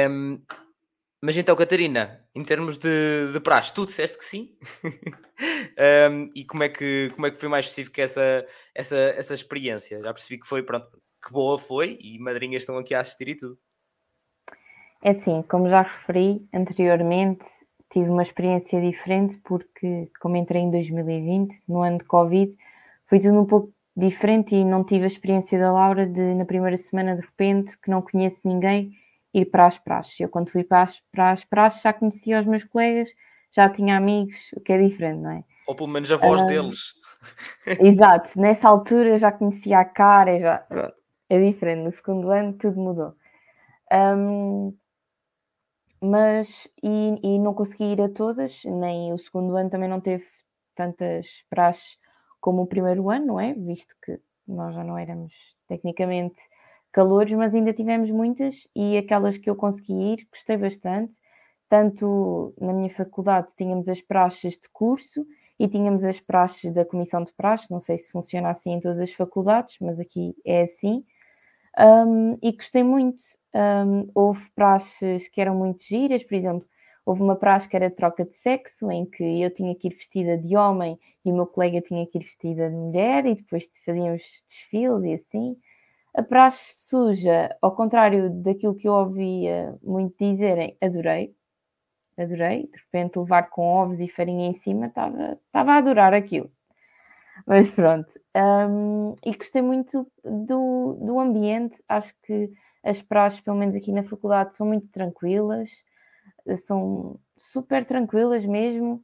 Um, mas então, Catarina, em termos de, de praxe, tu disseste que sim. (laughs) um, e como é que, como é que foi mais específico essa, essa, essa experiência? Já percebi que foi, pronto, que boa foi e madrinhas estão aqui a assistir e tudo. É assim, como já referi anteriormente, tive uma experiência diferente porque, como entrei em 2020, no ano de Covid, foi tudo um pouco diferente e não tive a experiência da Laura de, na primeira semana, de repente, que não conheço ninguém, ir para as praxes. Eu, quando fui para as, para as praxes, já conhecia os meus colegas, já tinha amigos, o que é diferente, não é? Ou pelo menos a voz uh, deles. (laughs) Exato, nessa altura já conhecia a cara, já é diferente. No segundo ano tudo mudou. Um, mas e, e não consegui ir a todas, nem o segundo ano também não teve tantas praxes como o primeiro ano, não é? Visto que nós já não éramos tecnicamente calores, mas ainda tivemos muitas e aquelas que eu consegui ir, gostei bastante. Tanto na minha faculdade tínhamos as praxes de curso e tínhamos as praxes da comissão de praxes, não sei se funciona assim em todas as faculdades, mas aqui é assim. Um, e gostei muito. Um, houve praxes que eram muito giras, por exemplo, houve uma praxe que era troca de sexo, em que eu tinha que ir vestida de homem e o meu colega tinha que ir vestida de mulher, e depois fazíamos desfiles e assim. A praxe suja, ao contrário daquilo que eu ouvia muito dizerem, adorei. Adorei. De repente, levar com ovos e farinha em cima, estava a adorar aquilo. Mas pronto. Um, e gostei muito do, do ambiente. Acho que as praxes, pelo menos aqui na faculdade, são muito tranquilas, são super tranquilas mesmo.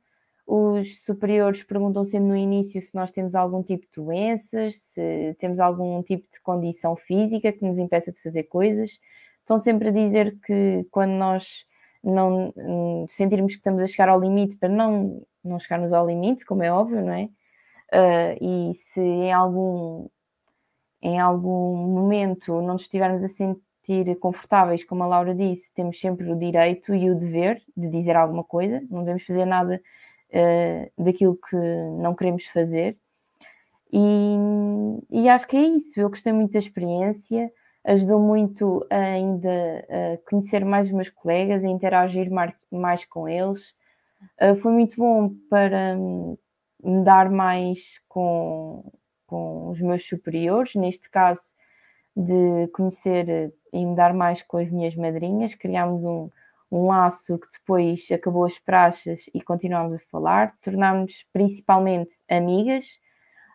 Os superiores perguntam sempre no início se nós temos algum tipo de doenças, se temos algum tipo de condição física que nos impeça de fazer coisas. Estão sempre a dizer que quando nós não hum, sentirmos que estamos a chegar ao limite, para não, não chegarmos ao limite, como é óbvio, não é? Uh, e se em algum, em algum momento não nos estivermos a sentir sentir confortáveis, como a Laura disse, temos sempre o direito e o dever de dizer alguma coisa, não devemos fazer nada uh, daquilo que não queremos fazer. E, e, acho que é isso. Eu gostei muito da experiência, ajudou muito a ainda a conhecer mais os meus colegas, a interagir mais, com eles. Uh, foi muito bom para me dar mais com, com os meus superiores, neste caso, de conhecer e me dar mais com as minhas madrinhas. Criámos um, um laço que depois acabou as praxes e continuámos a falar. Tornámos principalmente amigas.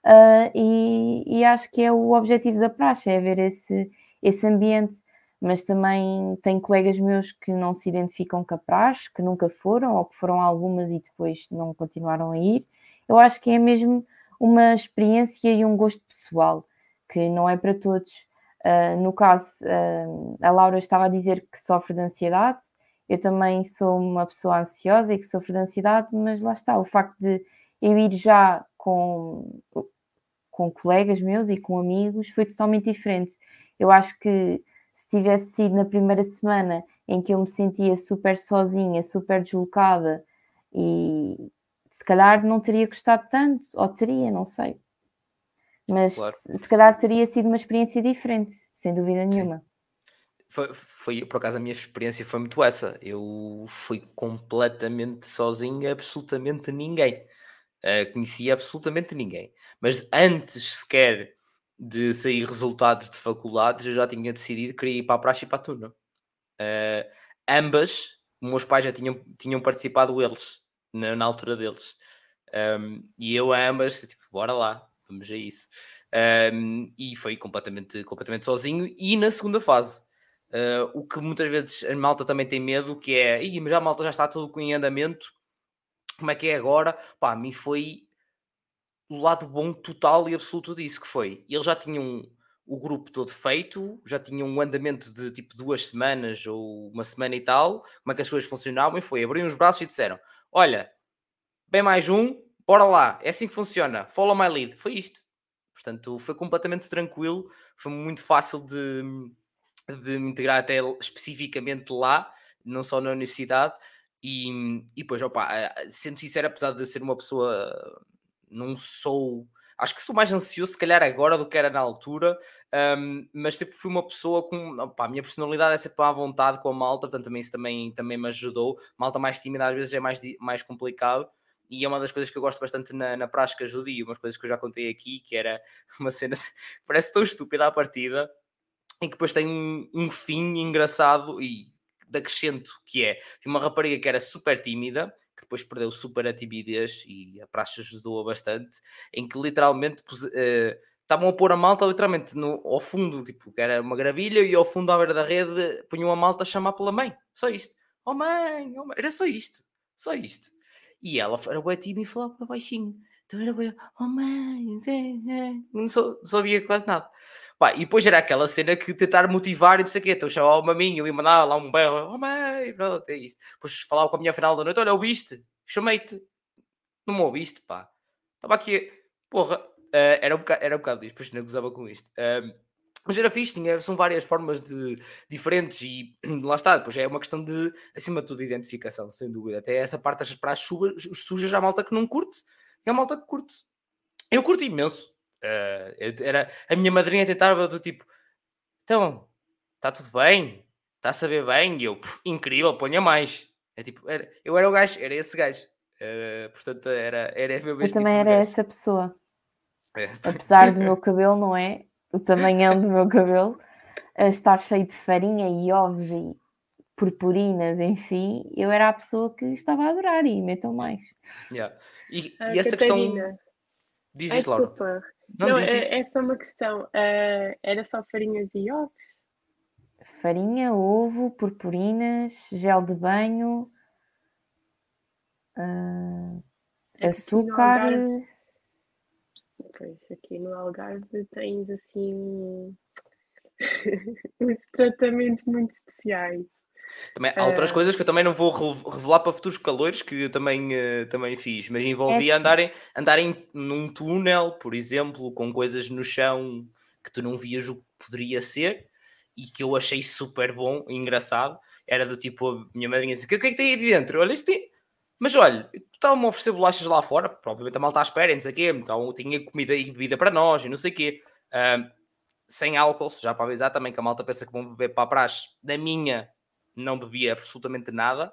Uh, e, e, acho que é o objetivo da praxe, é ver esse, esse ambiente. Mas também tenho colegas meus que não se identificam com a praxe, que nunca foram, ou que foram algumas e depois não continuaram a ir. Eu acho que é mesmo uma experiência e um gosto pessoal, que não é para todos. Uh, no caso, uh, a Laura estava a dizer que sofre de ansiedade, eu também sou uma pessoa ansiosa e que sofro de ansiedade, mas lá está, o facto de eu ir já com, com colegas meus e com amigos foi totalmente diferente. Eu acho que se tivesse sido na primeira semana em que eu me sentia super sozinha, super deslocada e se calhar não teria gostado tanto, ou teria, não sei. Mas claro. se calhar teria sido uma experiência diferente, sem dúvida nenhuma. Sim. Foi, foi, por acaso, a minha experiência foi muito essa. Eu fui completamente sozinho, absolutamente ninguém. Uh, conhecia absolutamente ninguém. Mas antes sequer de sair resultados de faculdades, eu já tinha decidido que queria ir para a praxe e para a turma. Uh, ambas, meus pais já tinham, tinham participado eles, na, na altura deles. Um, e eu ambas, tipo, bora lá, vamos a isso. Um, e foi completamente, completamente sozinho. E na segunda fase, Uh, o que muitas vezes a malta também tem medo, que é, mas já a malta já está tudo em andamento, como é que é agora? Pá, a mim foi o lado bom total e absoluto disso, que foi, eles já tinham o grupo todo feito, já tinham um andamento de tipo duas semanas ou uma semana e tal, como é que as coisas funcionavam, e foi, abriram os braços e disseram, olha, bem mais um, bora lá, é assim que funciona, follow my lead, foi isto. Portanto, foi completamente tranquilo, foi muito fácil de de me integrar até especificamente lá, não só na universidade. E, e depois, opa, sendo sincero, apesar de eu ser uma pessoa, não sou. Acho que sou mais ansioso, se calhar, agora do que era na altura, um, mas sempre fui uma pessoa com. Opa, a minha personalidade é sempre à vontade com a malta, portanto, também isso também, também me ajudou. Malta mais tímida às vezes é mais, mais complicado e é uma das coisas que eu gosto bastante na, na prática ajuda e umas coisas que eu já contei aqui, que era (laughs) uma cena, parece tão estúpida à partida, em que depois tem um, um fim engraçado e acrescento que é uma rapariga que era super tímida, que depois perdeu super a timidez e a praxe ajudou-a bastante, em que literalmente uh, estavam a pôr a malta literalmente no, ao fundo, tipo, que era uma gravilha, e ao fundo à beira da rede punham a malta a chamar pela mãe, só isto. Oh mãe, oh mãe, era só isto, só isto. E ela era bué tímida e falava baixinho. Então era bué, oh mãe, não sabia quase nada. Pá, e depois era aquela cena que tentar motivar e não sei o quê. Então chamava uma minha, eu ia mandar lá um berro, oh mãe, pronto, é isto. Depois falava com a minha final da noite, olha, ouviste? Chamei-te. Não me ouviste, pá. Estava aqui, porra, uh, era, um bocado, era um bocado disto, depois não gozava com isto. Uh, mas era fixe, tinha, são várias formas de, diferentes e (clears throat) lá está, depois é uma questão de, acima de tudo, identificação, sem dúvida. Até essa parte para as sujas, já malta que não curte, é a malta que curte. Eu curto imenso, Uh, era, a minha madrinha tentava do tipo, então, está tudo bem? Está a saber bem? E eu, incrível, ponha mais. É tipo, era, eu era o gajo, era esse gajo. Uh, portanto, era, era meu Eu também tipo era essa pessoa. É. Apesar do (laughs) meu cabelo, não é? O tamanhão do meu cabelo, a estar cheio de farinha e ovos e purpurinas, enfim, eu era a pessoa que estava a adorar e metam mais. Yeah. E, e essa Catarina. questão. Diz isso, Laura. Não, não diz, diz. é, é só uma questão. Uh, era só farinhas e ovos? Farinha, ovo, purpurinas, gel de banho, uh, açúcar. Pois, aqui no Algarve tens assim (laughs) uns tratamentos muito especiais. Também, há outras uh... coisas que eu também não vou revelar para futuros calores que eu também, uh, também fiz, mas envolvia é andarem, andarem num túnel, por exemplo, com coisas no chão que tu não vias o que poderia ser e que eu achei super bom e engraçado. Era do tipo, a minha madrinha dizia: O que é que tem aí dentro? Olha, isto tem. Mas olha, estavam a oferecer bolachas lá fora, provavelmente a malta à espera, não sei o quê, então tinha comida e bebida para nós e não sei o quê. Uh, sem álcool, já para avisar também que a malta pensa que vão beber para a praxe. Da minha, não bebia absolutamente nada.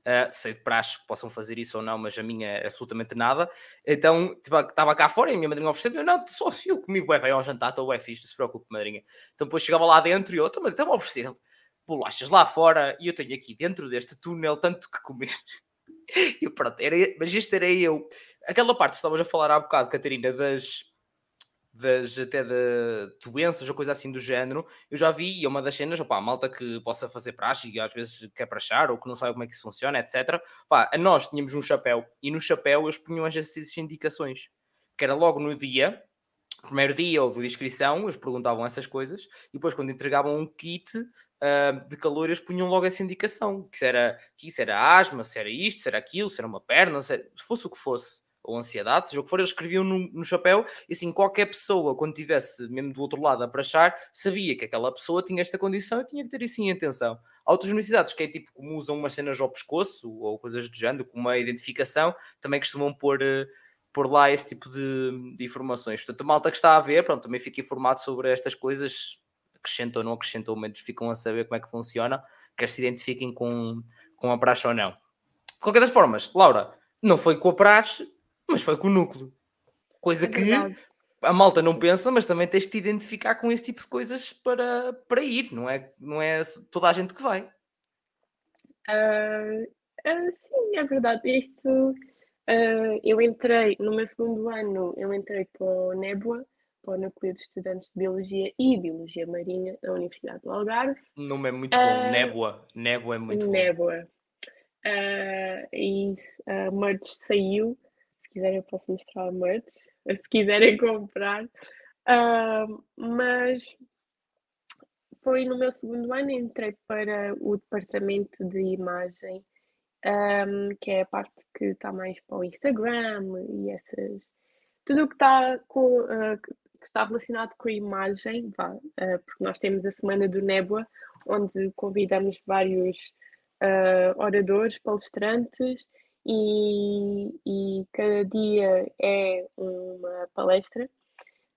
Uh, sei de praxe que possam fazer isso ou não, mas a minha é absolutamente nada. Então, tipo, estava cá fora e a minha madrinha ofereceu-me, não, só eu comi bué bem ao jantar, estou bué fixe, não se preocupe, madrinha. Então depois chegava lá dentro e eu, também estava a oferecer bolachas lá fora e eu tenho aqui dentro deste túnel tanto que comer. (laughs) e pronto, era, mas isto era eu. Aquela parte que estavas a falar há bocado, Catarina, das, das até de doenças ou coisa assim do género, eu já vi, e é uma das cenas, opa, a malta que possa fazer praxe e às vezes quer prachar ou que não sabe como é que isso funciona, etc. Opa, nós tínhamos um chapéu e no chapéu eles punham essas indicações, que era logo no dia, primeiro dia ou de inscrição, eles perguntavam essas coisas e depois quando entregavam um kit uh, de calor eles punham logo essa indicação, que se era, que isso era asma, se era isto, se era aquilo, se era uma perna, se, era, se fosse o que fosse ou ansiedade, seja o que for, eles escreviam no, no, chapéu e assim qualquer pessoa, quando tivesse mesmo do outro lado a prachar, sabia que aquela pessoa tinha esta condição e tinha que ter isso em atenção. Há outras universidades que é tipo como usam umas cenas ao pescoço ou coisas do género, como uma identificação, também costumam pôr, uh, pôr lá esse tipo de, de, informações. Portanto, a malta que está a ver, pronto, também fica informado sobre estas coisas, acrescentam ou não acrescentam, mas ficam a saber como é que funciona, quer se identifiquem com, com a praxe ou não. De qualquer das formas, Laura, não foi com a praxe, mas foi com o núcleo. Coisa é que a malta não pensa, mas também tens de te identificar com esse tipo de coisas para, para ir, não é, não é toda a gente que vai. Uh, uh, sim, é verdade. Isto uh, eu entrei no meu segundo ano, eu entrei para o Nébua, para o Núcleo de Estudantes de Biologia e Biologia Marinha da Universidade do Algarve. O nome é muito bom, Nébua. Nébua é muito Nébua. bom. Nébua. e a merge saiu se quiserem, eu posso mostrar merch, (laughs) se quiserem comprar. Uh, mas foi no meu segundo ano, entrei para o departamento de imagem, um, que é a parte que está mais para o Instagram e essas. Tudo o que está, com, uh, que está relacionado com a imagem, vá, uh, porque nós temos a Semana do Nébua, onde convidamos vários uh, oradores, palestrantes e, e cada dia é uma palestra.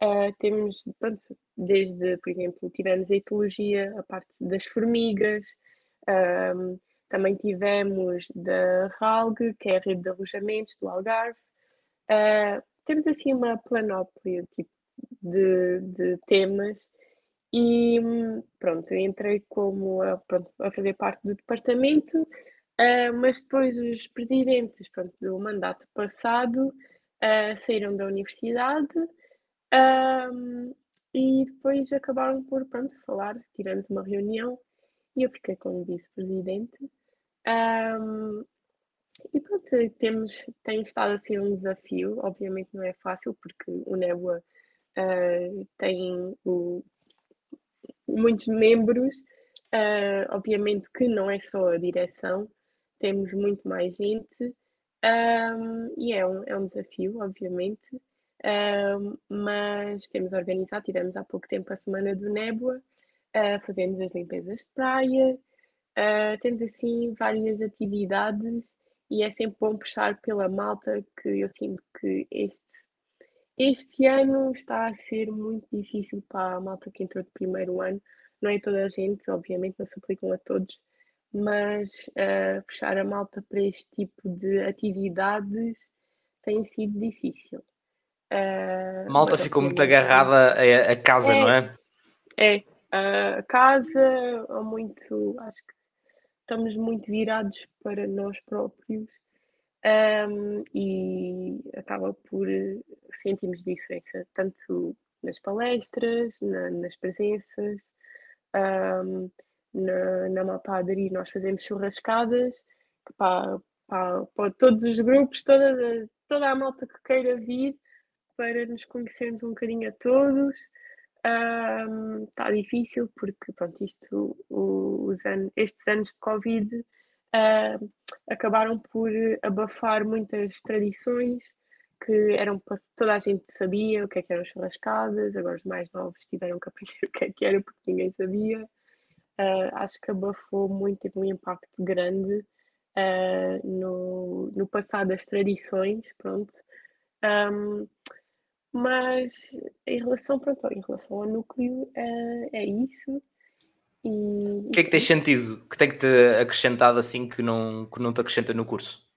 Uh, temos, pronto, desde, por exemplo, tivemos a etologia, a parte das formigas, também tivemos da RALG, que é a rede de arrojamentos do Algarve. Uh, temos assim uma planóplia tipo, de, de temas e pronto, eu entrei como a, pronto, a fazer parte do departamento Uh, mas depois os presidentes pronto, do mandato passado uh, saíram da universidade uh, e depois acabaram por pronto, falar, tivemos uma reunião e eu fiquei como vice-presidente. e pronto, temos, tem estado a ser um desafio, obviamente não é fácil porque o Nebula tem o, muitos membros, obviamente que não é só a direção, temos muito mais gente. Um, e é um, é um desafio, obviamente, um, mas temos organizado, tivemos há pouco tempo a Semana do Nébua, uh, fazemos as limpezas de praia, uh, temos assim várias atividades e é sempre bom puxar pela malta que eu sinto que este, este ano está a ser muito difícil para a malta que entrou de primeiro ano. Não é toda a gente, obviamente, não se aplicam a todos, mas uh, puxar a malta para este tipo de atividades tem sido difícil. Uh, a malta ficou muito agarrada a, a casa, é, não é? É, a casa, ou muito, acho que estamos muito virados para nós próprios um, e acaba por sentirmos diferença, tanto nas palestras, na, nas presenças. Um, na, na Aderir nós fazemos churrascadas para, para, para todos os grupos, toda, toda a malta que queira vir para nos conhecermos um bocadinho a todos. Um, está difícil porque pronto, isto, os anos, estes anos de Covid uh, acabaram por abafar muitas tradições que eram toda a gente sabia o que é que eram churrascadas, agora os mais novos tiveram que aprender (laughs) o que é que era porque ninguém sabia uh, acho que abafou muito, teve um impacto grande uh, no, no passado das tradições, pronto. Um, mas em relação, pronto, em relação ao núcleo, uh, é isso. E, o que é que tens sentido que tem que te acrescentado assim que não, que não te acrescenta no curso?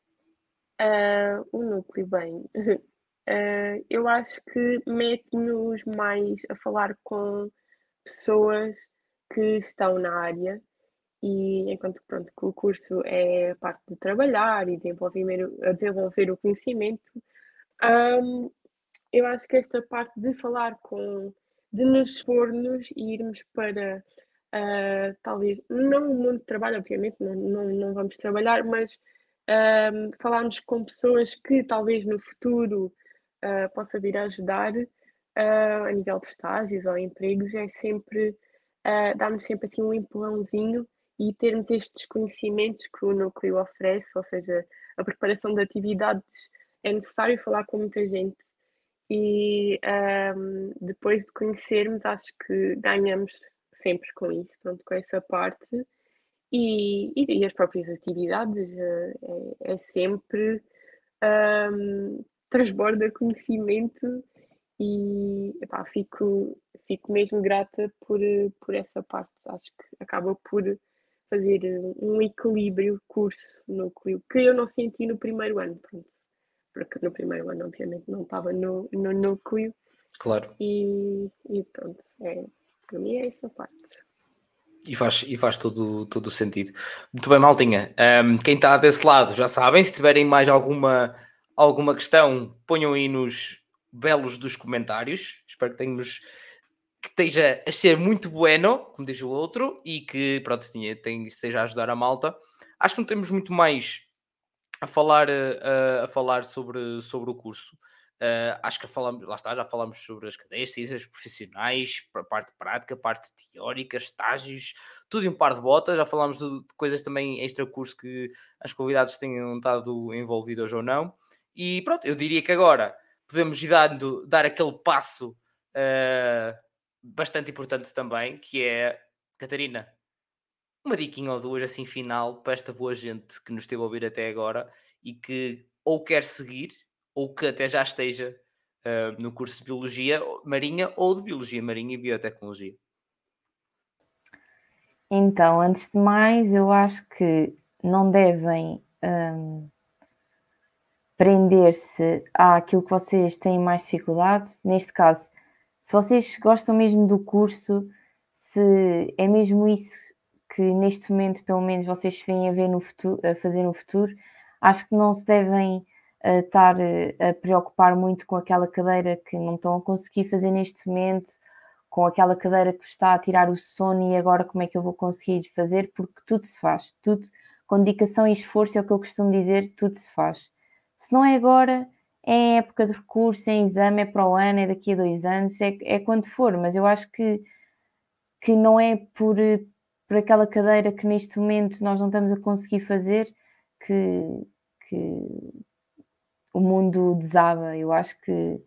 Uh, o núcleo, bem, uh, (laughs) eu acho que mete-nos mais a falar com pessoas que estão na área e enquanto pronto, o curso é a parte de trabalhar e desenvolver, desenvolver o conhecimento, um, eu acho que esta parte de falar com, de nos expor-nos e irmos para uh, talvez, não o mundo de trabalho, obviamente, não, não, não vamos trabalhar, mas um, falarmos com pessoas que talvez no futuro uh, possa vir a ajudar uh, a nível de estágios ou empregos, é sempre dar-nos sempre assim um empurrãozinho e termos estes conhecimentos que o núcleo oferece, ou seja, a preparação de atividades, é necessário falar com muita gente e um, depois de conhecermos, acho que ganhamos sempre com isso, pronto, com essa parte. E, e, e as próprias atividades é, é sempre um, transborda conhecimento e epá, fico, fico mesmo grata por, por essa parte. Acho que acaba por fazer um equilíbrio curso núcleo que eu não senti no primeiro ano, pronto. Porque no primeiro ano, obviamente, não estava no, no núcleo. Claro. E, e pronto, é, para mim é essa parte. E faz, e faz todo, todo o sentido. Muito bem, Maltinha. Um, quem está desse lado já sabem, se tiverem mais alguma, alguma questão, ponham aí nos belos dos comentários. Espero que tenhamos que esteja a ser muito bueno, como diz o outro, e que pronto, tinha, tem, esteja a ajudar a malta. Acho que não temos muito mais a falar, a, eh, a falar sobre, sobre o curso. Uh, acho que falamos, lá está, já falamos sobre as cadeias, ciências profissionais, a parte prática, parte teórica, estágios, tudo em um par de botas. Já falámos de, de coisas também extra curso que as convidados tenham estado envolvidos ou não. E pronto, eu diria que agora podemos dando, dar aquele passo uh, bastante importante também, que é, Catarina, uma diquinha ou duas assim final para esta boa gente que nos esteve a ouvir até agora e que ou quer seguir ou que até já esteja uh, no curso de Biologia Marinha ou de Biologia Marinha e Biotecnologia? Então, antes de mais, eu acho que não devem um, prender-se àquilo que vocês têm mais dificuldade. Neste caso, se vocês gostam mesmo do curso, se é mesmo isso que neste momento, pelo menos, vocês vêm a ver no futuro, a fazer no futuro, acho que não se devem a estar eh, a preocupar muito com aquela cadeira que não estão a conseguir fazer neste momento, com aquela cadeira que está a tirar o sono e agora como é que eu vou conseguir fazer, porque tudo se faz, tudo com dedicação e esforço é o que eu costumo dizer, tudo se faz. Se não é agora, é época de recurso, é exame, é para o ano, é daqui a dois anos, é, é quando for, mas eu acho que, que não é por, por aquela cadeira que neste momento nós não estamos a conseguir fazer que, que, o mundo desaba. Eu acho que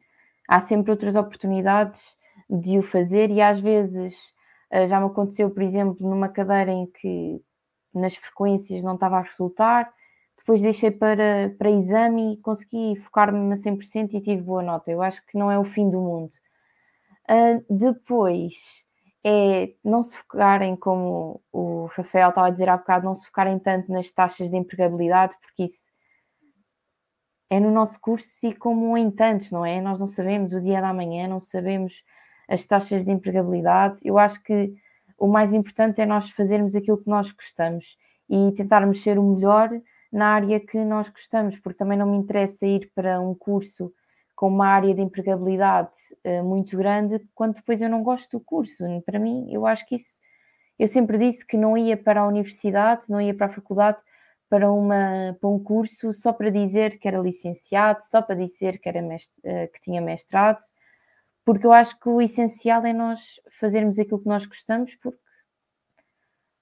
há sempre outras oportunidades de o fazer e às vezes eh, já me aconteceu, por exemplo, numa cadeira em que nas frequências não estava a resultar, depois deixei para, para exame e consegui focar-me a 100% e tive boa nota. Eu acho que não é o fim do mundo. Uh, depois é não se focarem, como o Rafael estava a dizer há bocado, não se focarem tanto nas taxas de empregabilidade, porque isso é no nosso curso e como em tantos, não é? Nós não sabemos o dia da manhã, não sabemos as taxas de empregabilidade. Eu acho que o mais importante é nós fazermos aquilo que nós gostamos e tentarmos ser o melhor na área que nós gostamos, porque também não me interessa ir para um curso com uma área de empregabilidade uh, muito grande quando depois eu não gosto do curso. Para mim, eu acho que isso. Eu sempre disse que não ia para a universidade, não ia para a faculdade para, uma, para um curso só para dizer que era licenciado, só para dizer que, era mestre, eh, que tinha mestrado, porque eu acho que o essencial é nós fazermos aquilo que nós gostamos, porque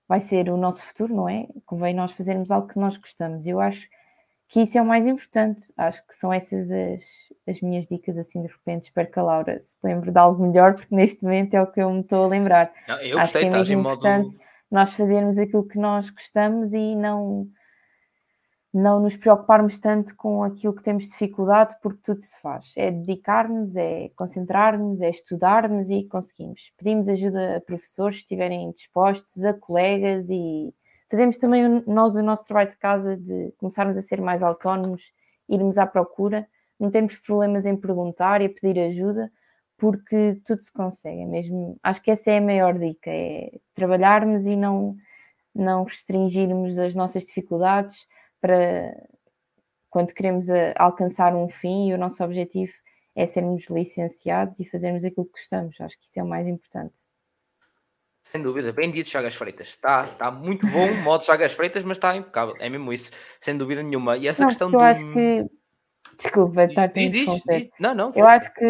vai ser o nosso futuro, não é? Convém nós fazermos algo que nós gostamos. Eu acho que isso é o mais importante. Acho que são essas as, as minhas dicas, assim, de repente. Espero que a Laura se lembre de algo melhor, porque neste momento é o que eu me estou a lembrar. Não, eu acho gostei, que é mesmo importante modo... nós fazermos aquilo que nós gostamos e não não nos preocuparmos tanto com aquilo que temos dificuldade, porque tudo se faz. É dedicar-nos, é concentrar-nos, é estudarmos e conseguimos. Pedimos ajuda a professores, se estiverem dispostos, a colegas e fazemos também nós o nosso trabalho de casa de começarmos a ser mais autónomos, irmos à procura, não temos problemas em perguntar e pedir ajuda, porque tudo se consegue. É mesmo, acho que essa é a maior dica, é trabalharmos e não não restringirmos as nossas dificuldades para quando queremos a, alcançar um fim e o nosso objetivo é sermos licenciados e fazermos aquilo que gostamos. Acho que isso é o mais importante. Sem dúvida, bem dito, Chagas Freitas. Está, está muito bom o modo Chagas Freitas, mas está impecável. É mesmo isso, sem dúvida nenhuma. E essa não, questão do. Eu acho que. Desculpa, está diz, diz, diz, Não, não. Eu acho que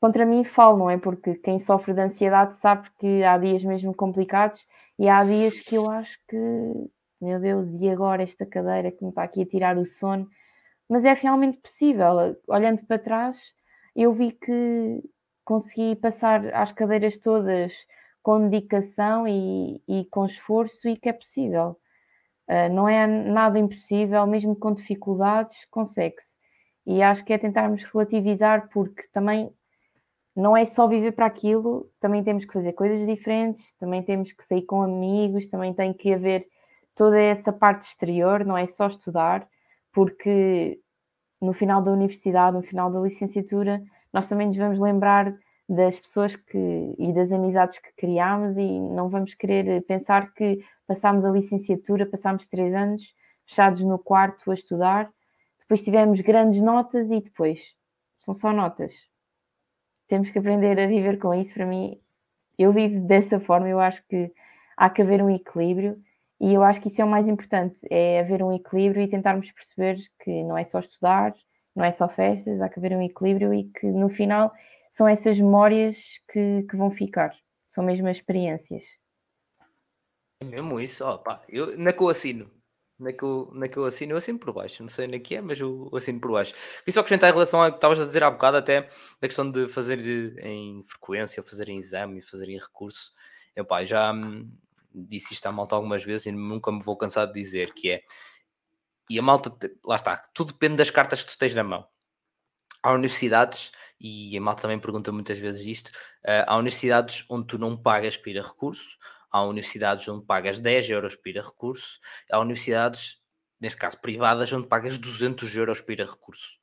contra mim falo, não é? Porque quem sofre de ansiedade sabe que há dias mesmo complicados e há dias que eu acho que, meu Deus, e agora esta cadeira que me está aqui a tirar o sono? Mas é realmente possível. Olhando para trás, eu vi que consegui passar as cadeiras todas com dedicação e, e com esforço e que é possível. Uh, não é nada impossível, mesmo com dificuldades, consegue-se. E acho que é tentarmos relativizar, porque também não é só viver para aquilo, também temos que fazer coisas diferentes, também temos que sair com amigos, também tem que haver toda essa parte exterior, não é só estudar, porque no final da universidade, no final da licenciatura, nós também nos vamos lembrar das pessoas que, e das amizades que criámos e não vamos querer pensar que passámos a licenciatura, passámos três anos fechados no quarto a estudar, depois tivemos grandes notas e depois são só notas. Temos que aprender a viver com isso. Para mim, eu vivo dessa forma. Eu acho que há que haver um equilíbrio e eu acho que isso é o mais importante: é haver um equilíbrio e tentarmos perceber que não é só estudar, não é só festas, há que haver um equilíbrio e que no final são essas memórias que, que vão ficar, são mesmo as experiências. É mesmo isso, ó, pá, eu, na que eu assino, na que eu, na que eu assino, eu assino por baixo, não sei na que é, mas eu, eu assino por baixo. E só acrescentar em relação ao que estavas a dizer há bocado, até da questão de fazer em frequência, fazer em exame fazer em recurso, eu, pá, já hum, disse isto à malta algumas vezes e nunca me vou cansar de dizer que é, e a malta, lá está, tudo depende das cartas que tu tens na mão há universidades, e a malta também pergunta muitas vezes isto, uh, há universidades onde tu não pagas para ir a recurso, há universidades onde pagas 10 euros para ir a recurso, há universidades, neste caso privadas, onde pagas 200 euros para ir a recurso.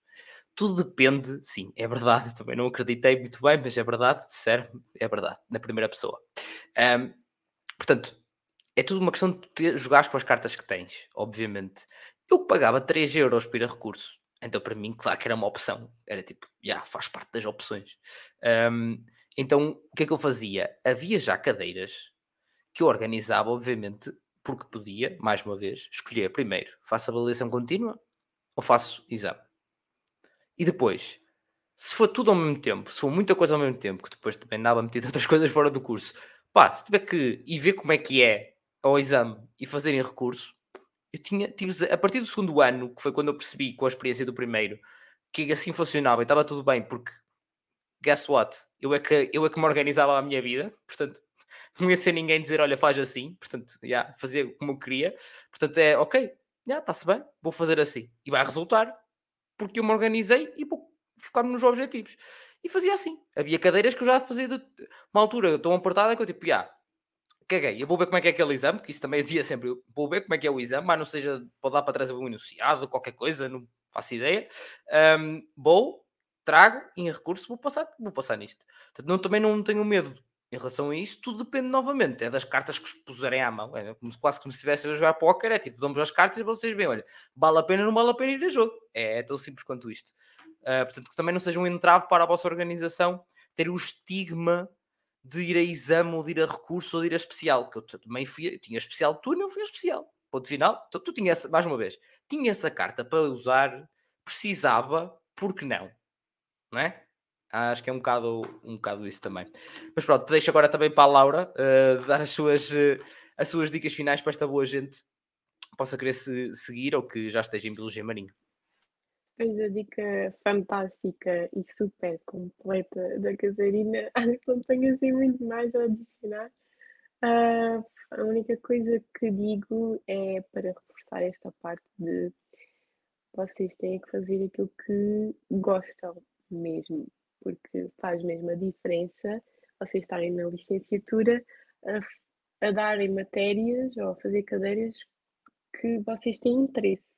Tudo depende, sim, é verdade, (laughs) também não acreditei muito bem, mas é verdade, sério, é verdade, na primeira pessoa. Um, portanto, é tudo uma questão de te jogares com as cartas que tens, obviamente. Eu pagava 3 euros para ir a recurso então, para mim, claro que era uma opção. Era tipo, já, yeah, faz parte das opções. Um, então, o que é que eu fazia? Havia já cadeiras que eu organizava, obviamente, porque podia, mais uma vez, escolher primeiro, faço avaliação contínua ou faço exame. E depois, se for tudo ao mesmo tempo, se for muita coisa ao mesmo tempo, que depois também andava metido (laughs) outras coisas fora do curso, pá, se tiver que ir ver como é que é ao exame e fazer em recurso, eu tinha, tive, a partir do segundo ano, que foi quando eu percebi com a experiência do primeiro, que assim funcionava e estava tudo bem, porque guess what? Eu é que, eu é que me organizava a minha vida, portanto, (laughs) não ia ser ninguém dizer, olha, faz assim, portanto, já, yeah, fazia como eu queria, portanto, é ok, já, yeah, está-se bem, vou fazer assim, e vai resultar, porque eu me organizei e vou focar-me nos objetivos. E fazia assim. Havia cadeiras que eu já fazia de uma altura tão apertada que eu tipo, já, yeah, caguei, eu vou ver como é que é aquele exame, que isso também eu dizia sempre, vou ver como é que é o exame, mas não seja, pode dar para trás um enunciado, qualquer coisa, não faço ideia. Um, vou, trago, em recurso, vou passar, vou passar nisto. Portanto, não, também não tenho medo em relação a isso, tudo depende novamente, é das cartas que se puserem à mão, é como, quase como se estivesse a jogar póquer, é tipo, damos as cartas e vocês veem, olha, vale a pena ou não vale a pena ir a jogo, é, é tão simples quanto isto. Uh, portanto, que também não seja um entrave para a vossa organização ter o estigma de ir a exame ou de ir a recurso ou de ir a especial, que eu também fui, eu tinha especial tu não fui a especial. Ponto final, tu, tu tinha mais uma vez, tinha essa carta para usar, precisava, porque não? Não é? Acho que é um bocado, um bocado isso também. Mas pronto, deixo agora também para a Laura uh, dar as suas, uh, as suas dicas finais para esta boa gente possa querer se, seguir ou que já esteja em Biologia Marinha. Pois a dica fantástica e super completa da Catarina, (laughs) acho que não tenho assim muito mais a adicionar. Uh, a única coisa que digo é para reforçar esta parte de vocês têm que fazer aquilo que gostam mesmo, porque faz mesmo a diferença vocês estarem na licenciatura a, a darem matérias ou a fazer cadeiras que vocês têm interesse.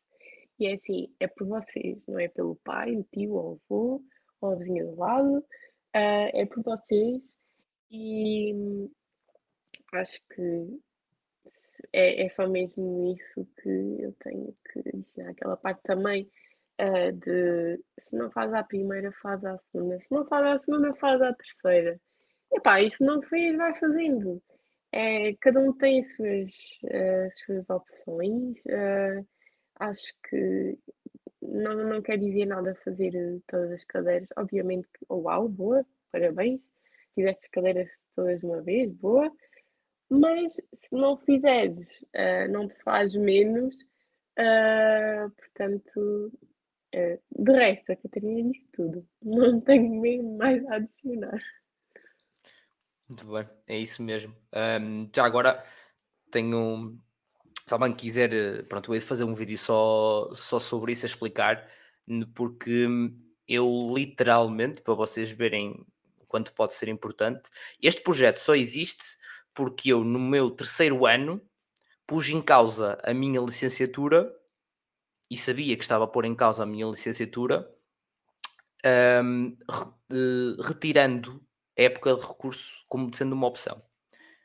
E é assim, é por vocês, não é pelo pai, o tio, o avô, ou a vizinha do lado, uh, é por vocês. E acho que é, é só mesmo isso que eu tenho que dizer. Aquela parte também uh, de se não faz a primeira, faz a segunda. Se não faz a segunda, faz a terceira. Epá, isso não fez, vai fazendo. É, cada um tem as suas, uh, as suas opções. Uh, acho que não, não quer dizer nada fazer todas as cadeiras. Obviamente, uau, boa, parabéns. Fizeste as cadeiras todas de uma vez, boa. Mas se não fizeres, uh, não te faz menos. Uh, portanto, uh, de resto, a Catarina disse tudo. (laughs) Não tenho mesmo mais a adicionar. Muito bem, é isso mesmo. Um, já agora tenho. Se alguém quiser, pronto, eu fazer um vídeo só, só sobre isso a explicar, porque eu literalmente, para vocês verem quanto pode ser importante, este projeto só existe porque eu, no meu terceiro ano, pus em causa a minha licenciatura e sabia que estava a pôr em causa a minha licenciatura, um, uh, retirando a época de recurso como sendo uma opção.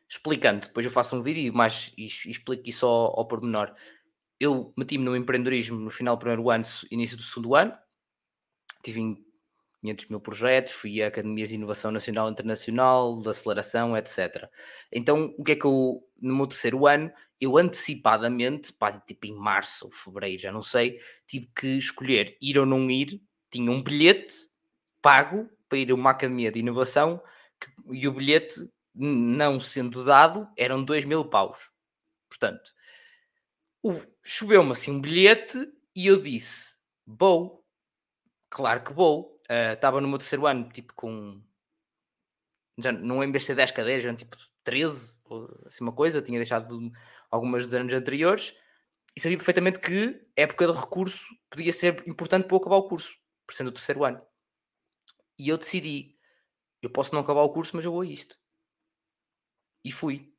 Explicando, depois eu faço um vídeo mais, e, e explico isso ao, ao pormenor. Eu meti-me no empreendedorismo no final do primeiro ano, início do segundo ano, tive 500 mil projetos, fui a academias de inovação nacional e internacional, de aceleração, etc. Então, o que é que eu, no meu terceiro ano, eu antecipadamente, pá, tipo em março ou fevereiro, já não sei, tive que escolher ir ou não ir, tinha um bilhete pago para ir a uma academia de inovação que, e o bilhete, não sendo dado, eram 2 mil paus. Portanto, choveu-me assim um bilhete e eu disse, vou, claro que vou, estava uh, no meu terceiro ano, tipo com. Já não em vez de ser 10 cadeiras, eram tipo 13, ou assim uma coisa. Tinha deixado algumas dos anos anteriores e sabia perfeitamente que época de recurso podia ser importante para eu acabar o curso, por sendo o terceiro ano. E eu decidi: eu posso não acabar o curso, mas eu vou a isto. E fui.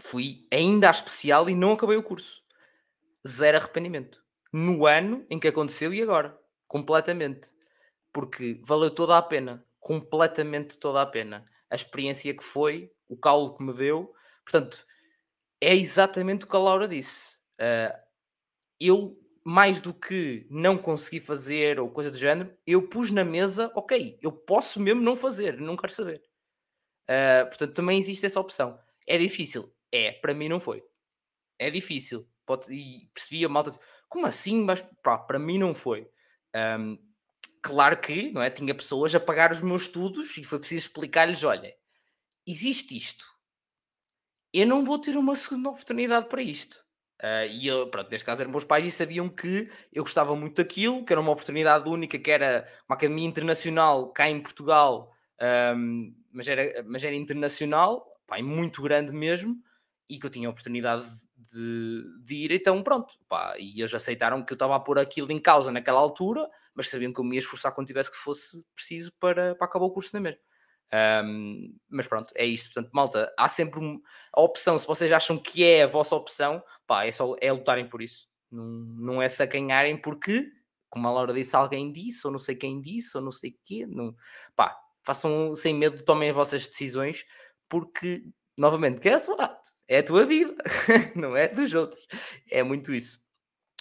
Fui ainda à especial e não acabei o curso. Zero arrependimento. No ano em que aconteceu e agora. Completamente porque valeu toda a pena, completamente toda a pena. A experiência que foi, o calo que me deu, portanto, é exatamente o que a Laura disse. Uh, eu, mais do que não consegui fazer ou coisa do género, eu pus na mesa, ok, eu posso mesmo não fazer, não quero saber. Uh, portanto, também existe essa opção. É difícil? É, para mim não foi. É difícil. Pode, e percebi a malta, como assim? Mas pá, para mim não foi. Um, claro que não é, tinha pessoas a pagar os meus estudos e foi preciso explicar-lhes: olha, existe isto, eu não vou ter uma segunda oportunidade para isto. Uh, e eu, pronto, neste caso eram meus pais e sabiam que eu gostava muito daquilo, que era uma oportunidade única, que era uma academia internacional cá em Portugal, um, mas, era, mas era internacional, pá, muito grande mesmo, e que eu tinha a oportunidade de, de, ir, então pronto, pá, e eles aceitaram que eu estava a pôr aquilo em causa naquela altura, mas sabiam que eu me ia esforçar quando tivesse que fosse preciso para, para acabar o curso na mesma. Um, mas pronto, é isto. Portanto, malta, há sempre um, a opção. Se vocês acham que é a vossa opção, pá, é só é lutarem por isso. Não, não é sacanharem porque, como a Laura disse, alguém disse, ou não sei quem disse, ou não sei quê. Não, pá, façam sem medo, tomem as vossas decisões, porque, novamente, guess what? É a tua vida, (laughs) não é dos outros. É muito isso.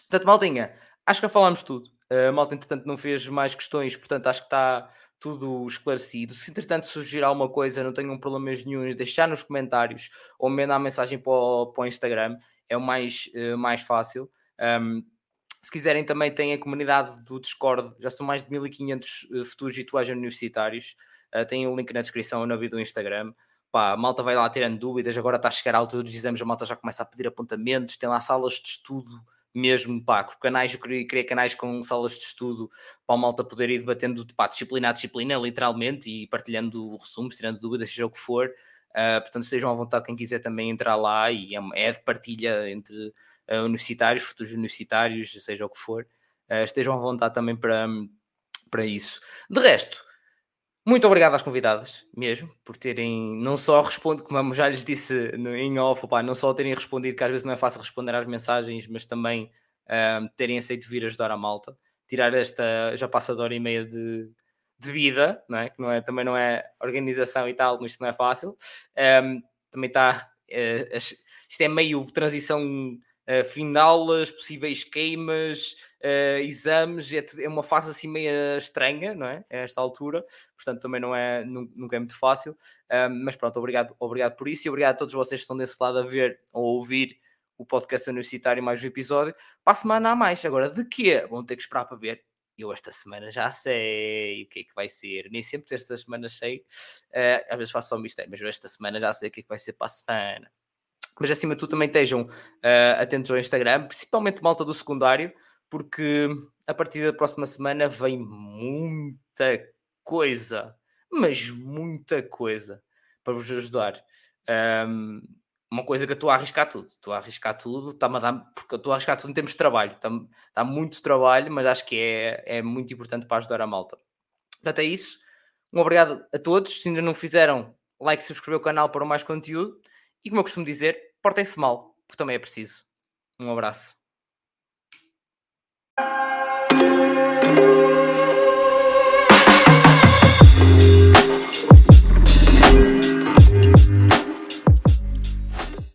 Portanto, Maldinha, acho que falámos tudo. A malta, entretanto, não fez mais questões, portanto, acho que está tudo esclarecido. Se, entretanto, surgir alguma coisa, não tenham problemas nenhum, deixar nos comentários ou mandar mensagem para o, para o Instagram, é o mais, uh, mais fácil. Um, se quiserem, também tem a comunidade do Discord, já são mais de 1500 uh, eh, futuros rituais universitários. Uh, tem o link na descrição na bio do Instagram pá, a malta vai lá tirando dúvidas, agora está a chegar a altura dos exames, a malta já começa a pedir apontamentos, tem lá salas de estudo mesmo, pá, canais, eu queria, canais com salas de estudo para a malta poder ir debatendo, pá, disciplina a disciplina, literalmente, e partilhando resumos, tirando dúvidas, seja o que for. Uh, portanto, estejam à vontade quem quiser também entrar lá e é, é de partilha entre universitários, futuros universitários, seja o que for. Uh, estejam à vontade também para, para isso. De resto, muito obrigado às convidadas, mesmo, por terem não só respondido, como já lhes disse em off, opa, não só terem respondido, que às vezes não é fácil responder às mensagens, mas também uh, terem aceito vir ajudar a malta, tirar esta, já passa de hora e meia de, de vida, não é? que não é, também não é organização e tal, mas isto não é fácil. Um, também está uh, isto é meio transição uh, final, as possíveis queimas, uh, exames, é, é, uma fase assim meio estranha, não é? A esta altura, portanto também não é, nunca é muito fácil, mas pronto, obrigado, obrigado por isso e obrigado a todos vocês que estão desse lado a ver ou a ouvir o podcast universitário mais um episódio. Para a semana há mais. Agora, de quê? Vão ter que esperar para ver. Eu esta semana já sei o que é que vai ser. Nem sempre esta semana sei. Uh, às vezes faço só um mistério, mas esta semana já sei o que é que vai ser para a semana. Mas acima de tudo também estejam uh, atentos ao Instagram, principalmente malta do secundário, porque a partir da próxima semana vem muita coisa, mas muita coisa para vos ajudar. Um, uma coisa que eu estou a arriscar tudo, estou a arriscar tudo, a dar, porque eu estou a arriscar tudo em termos de trabalho, está, muito trabalho, mas acho que é, é muito importante para ajudar a malta. Portanto, é isso. Um obrigado a todos. Se ainda não fizeram, like, subscrever o canal para mais conteúdo. E como eu costumo dizer, portem-se mal, porque também é preciso. Um abraço.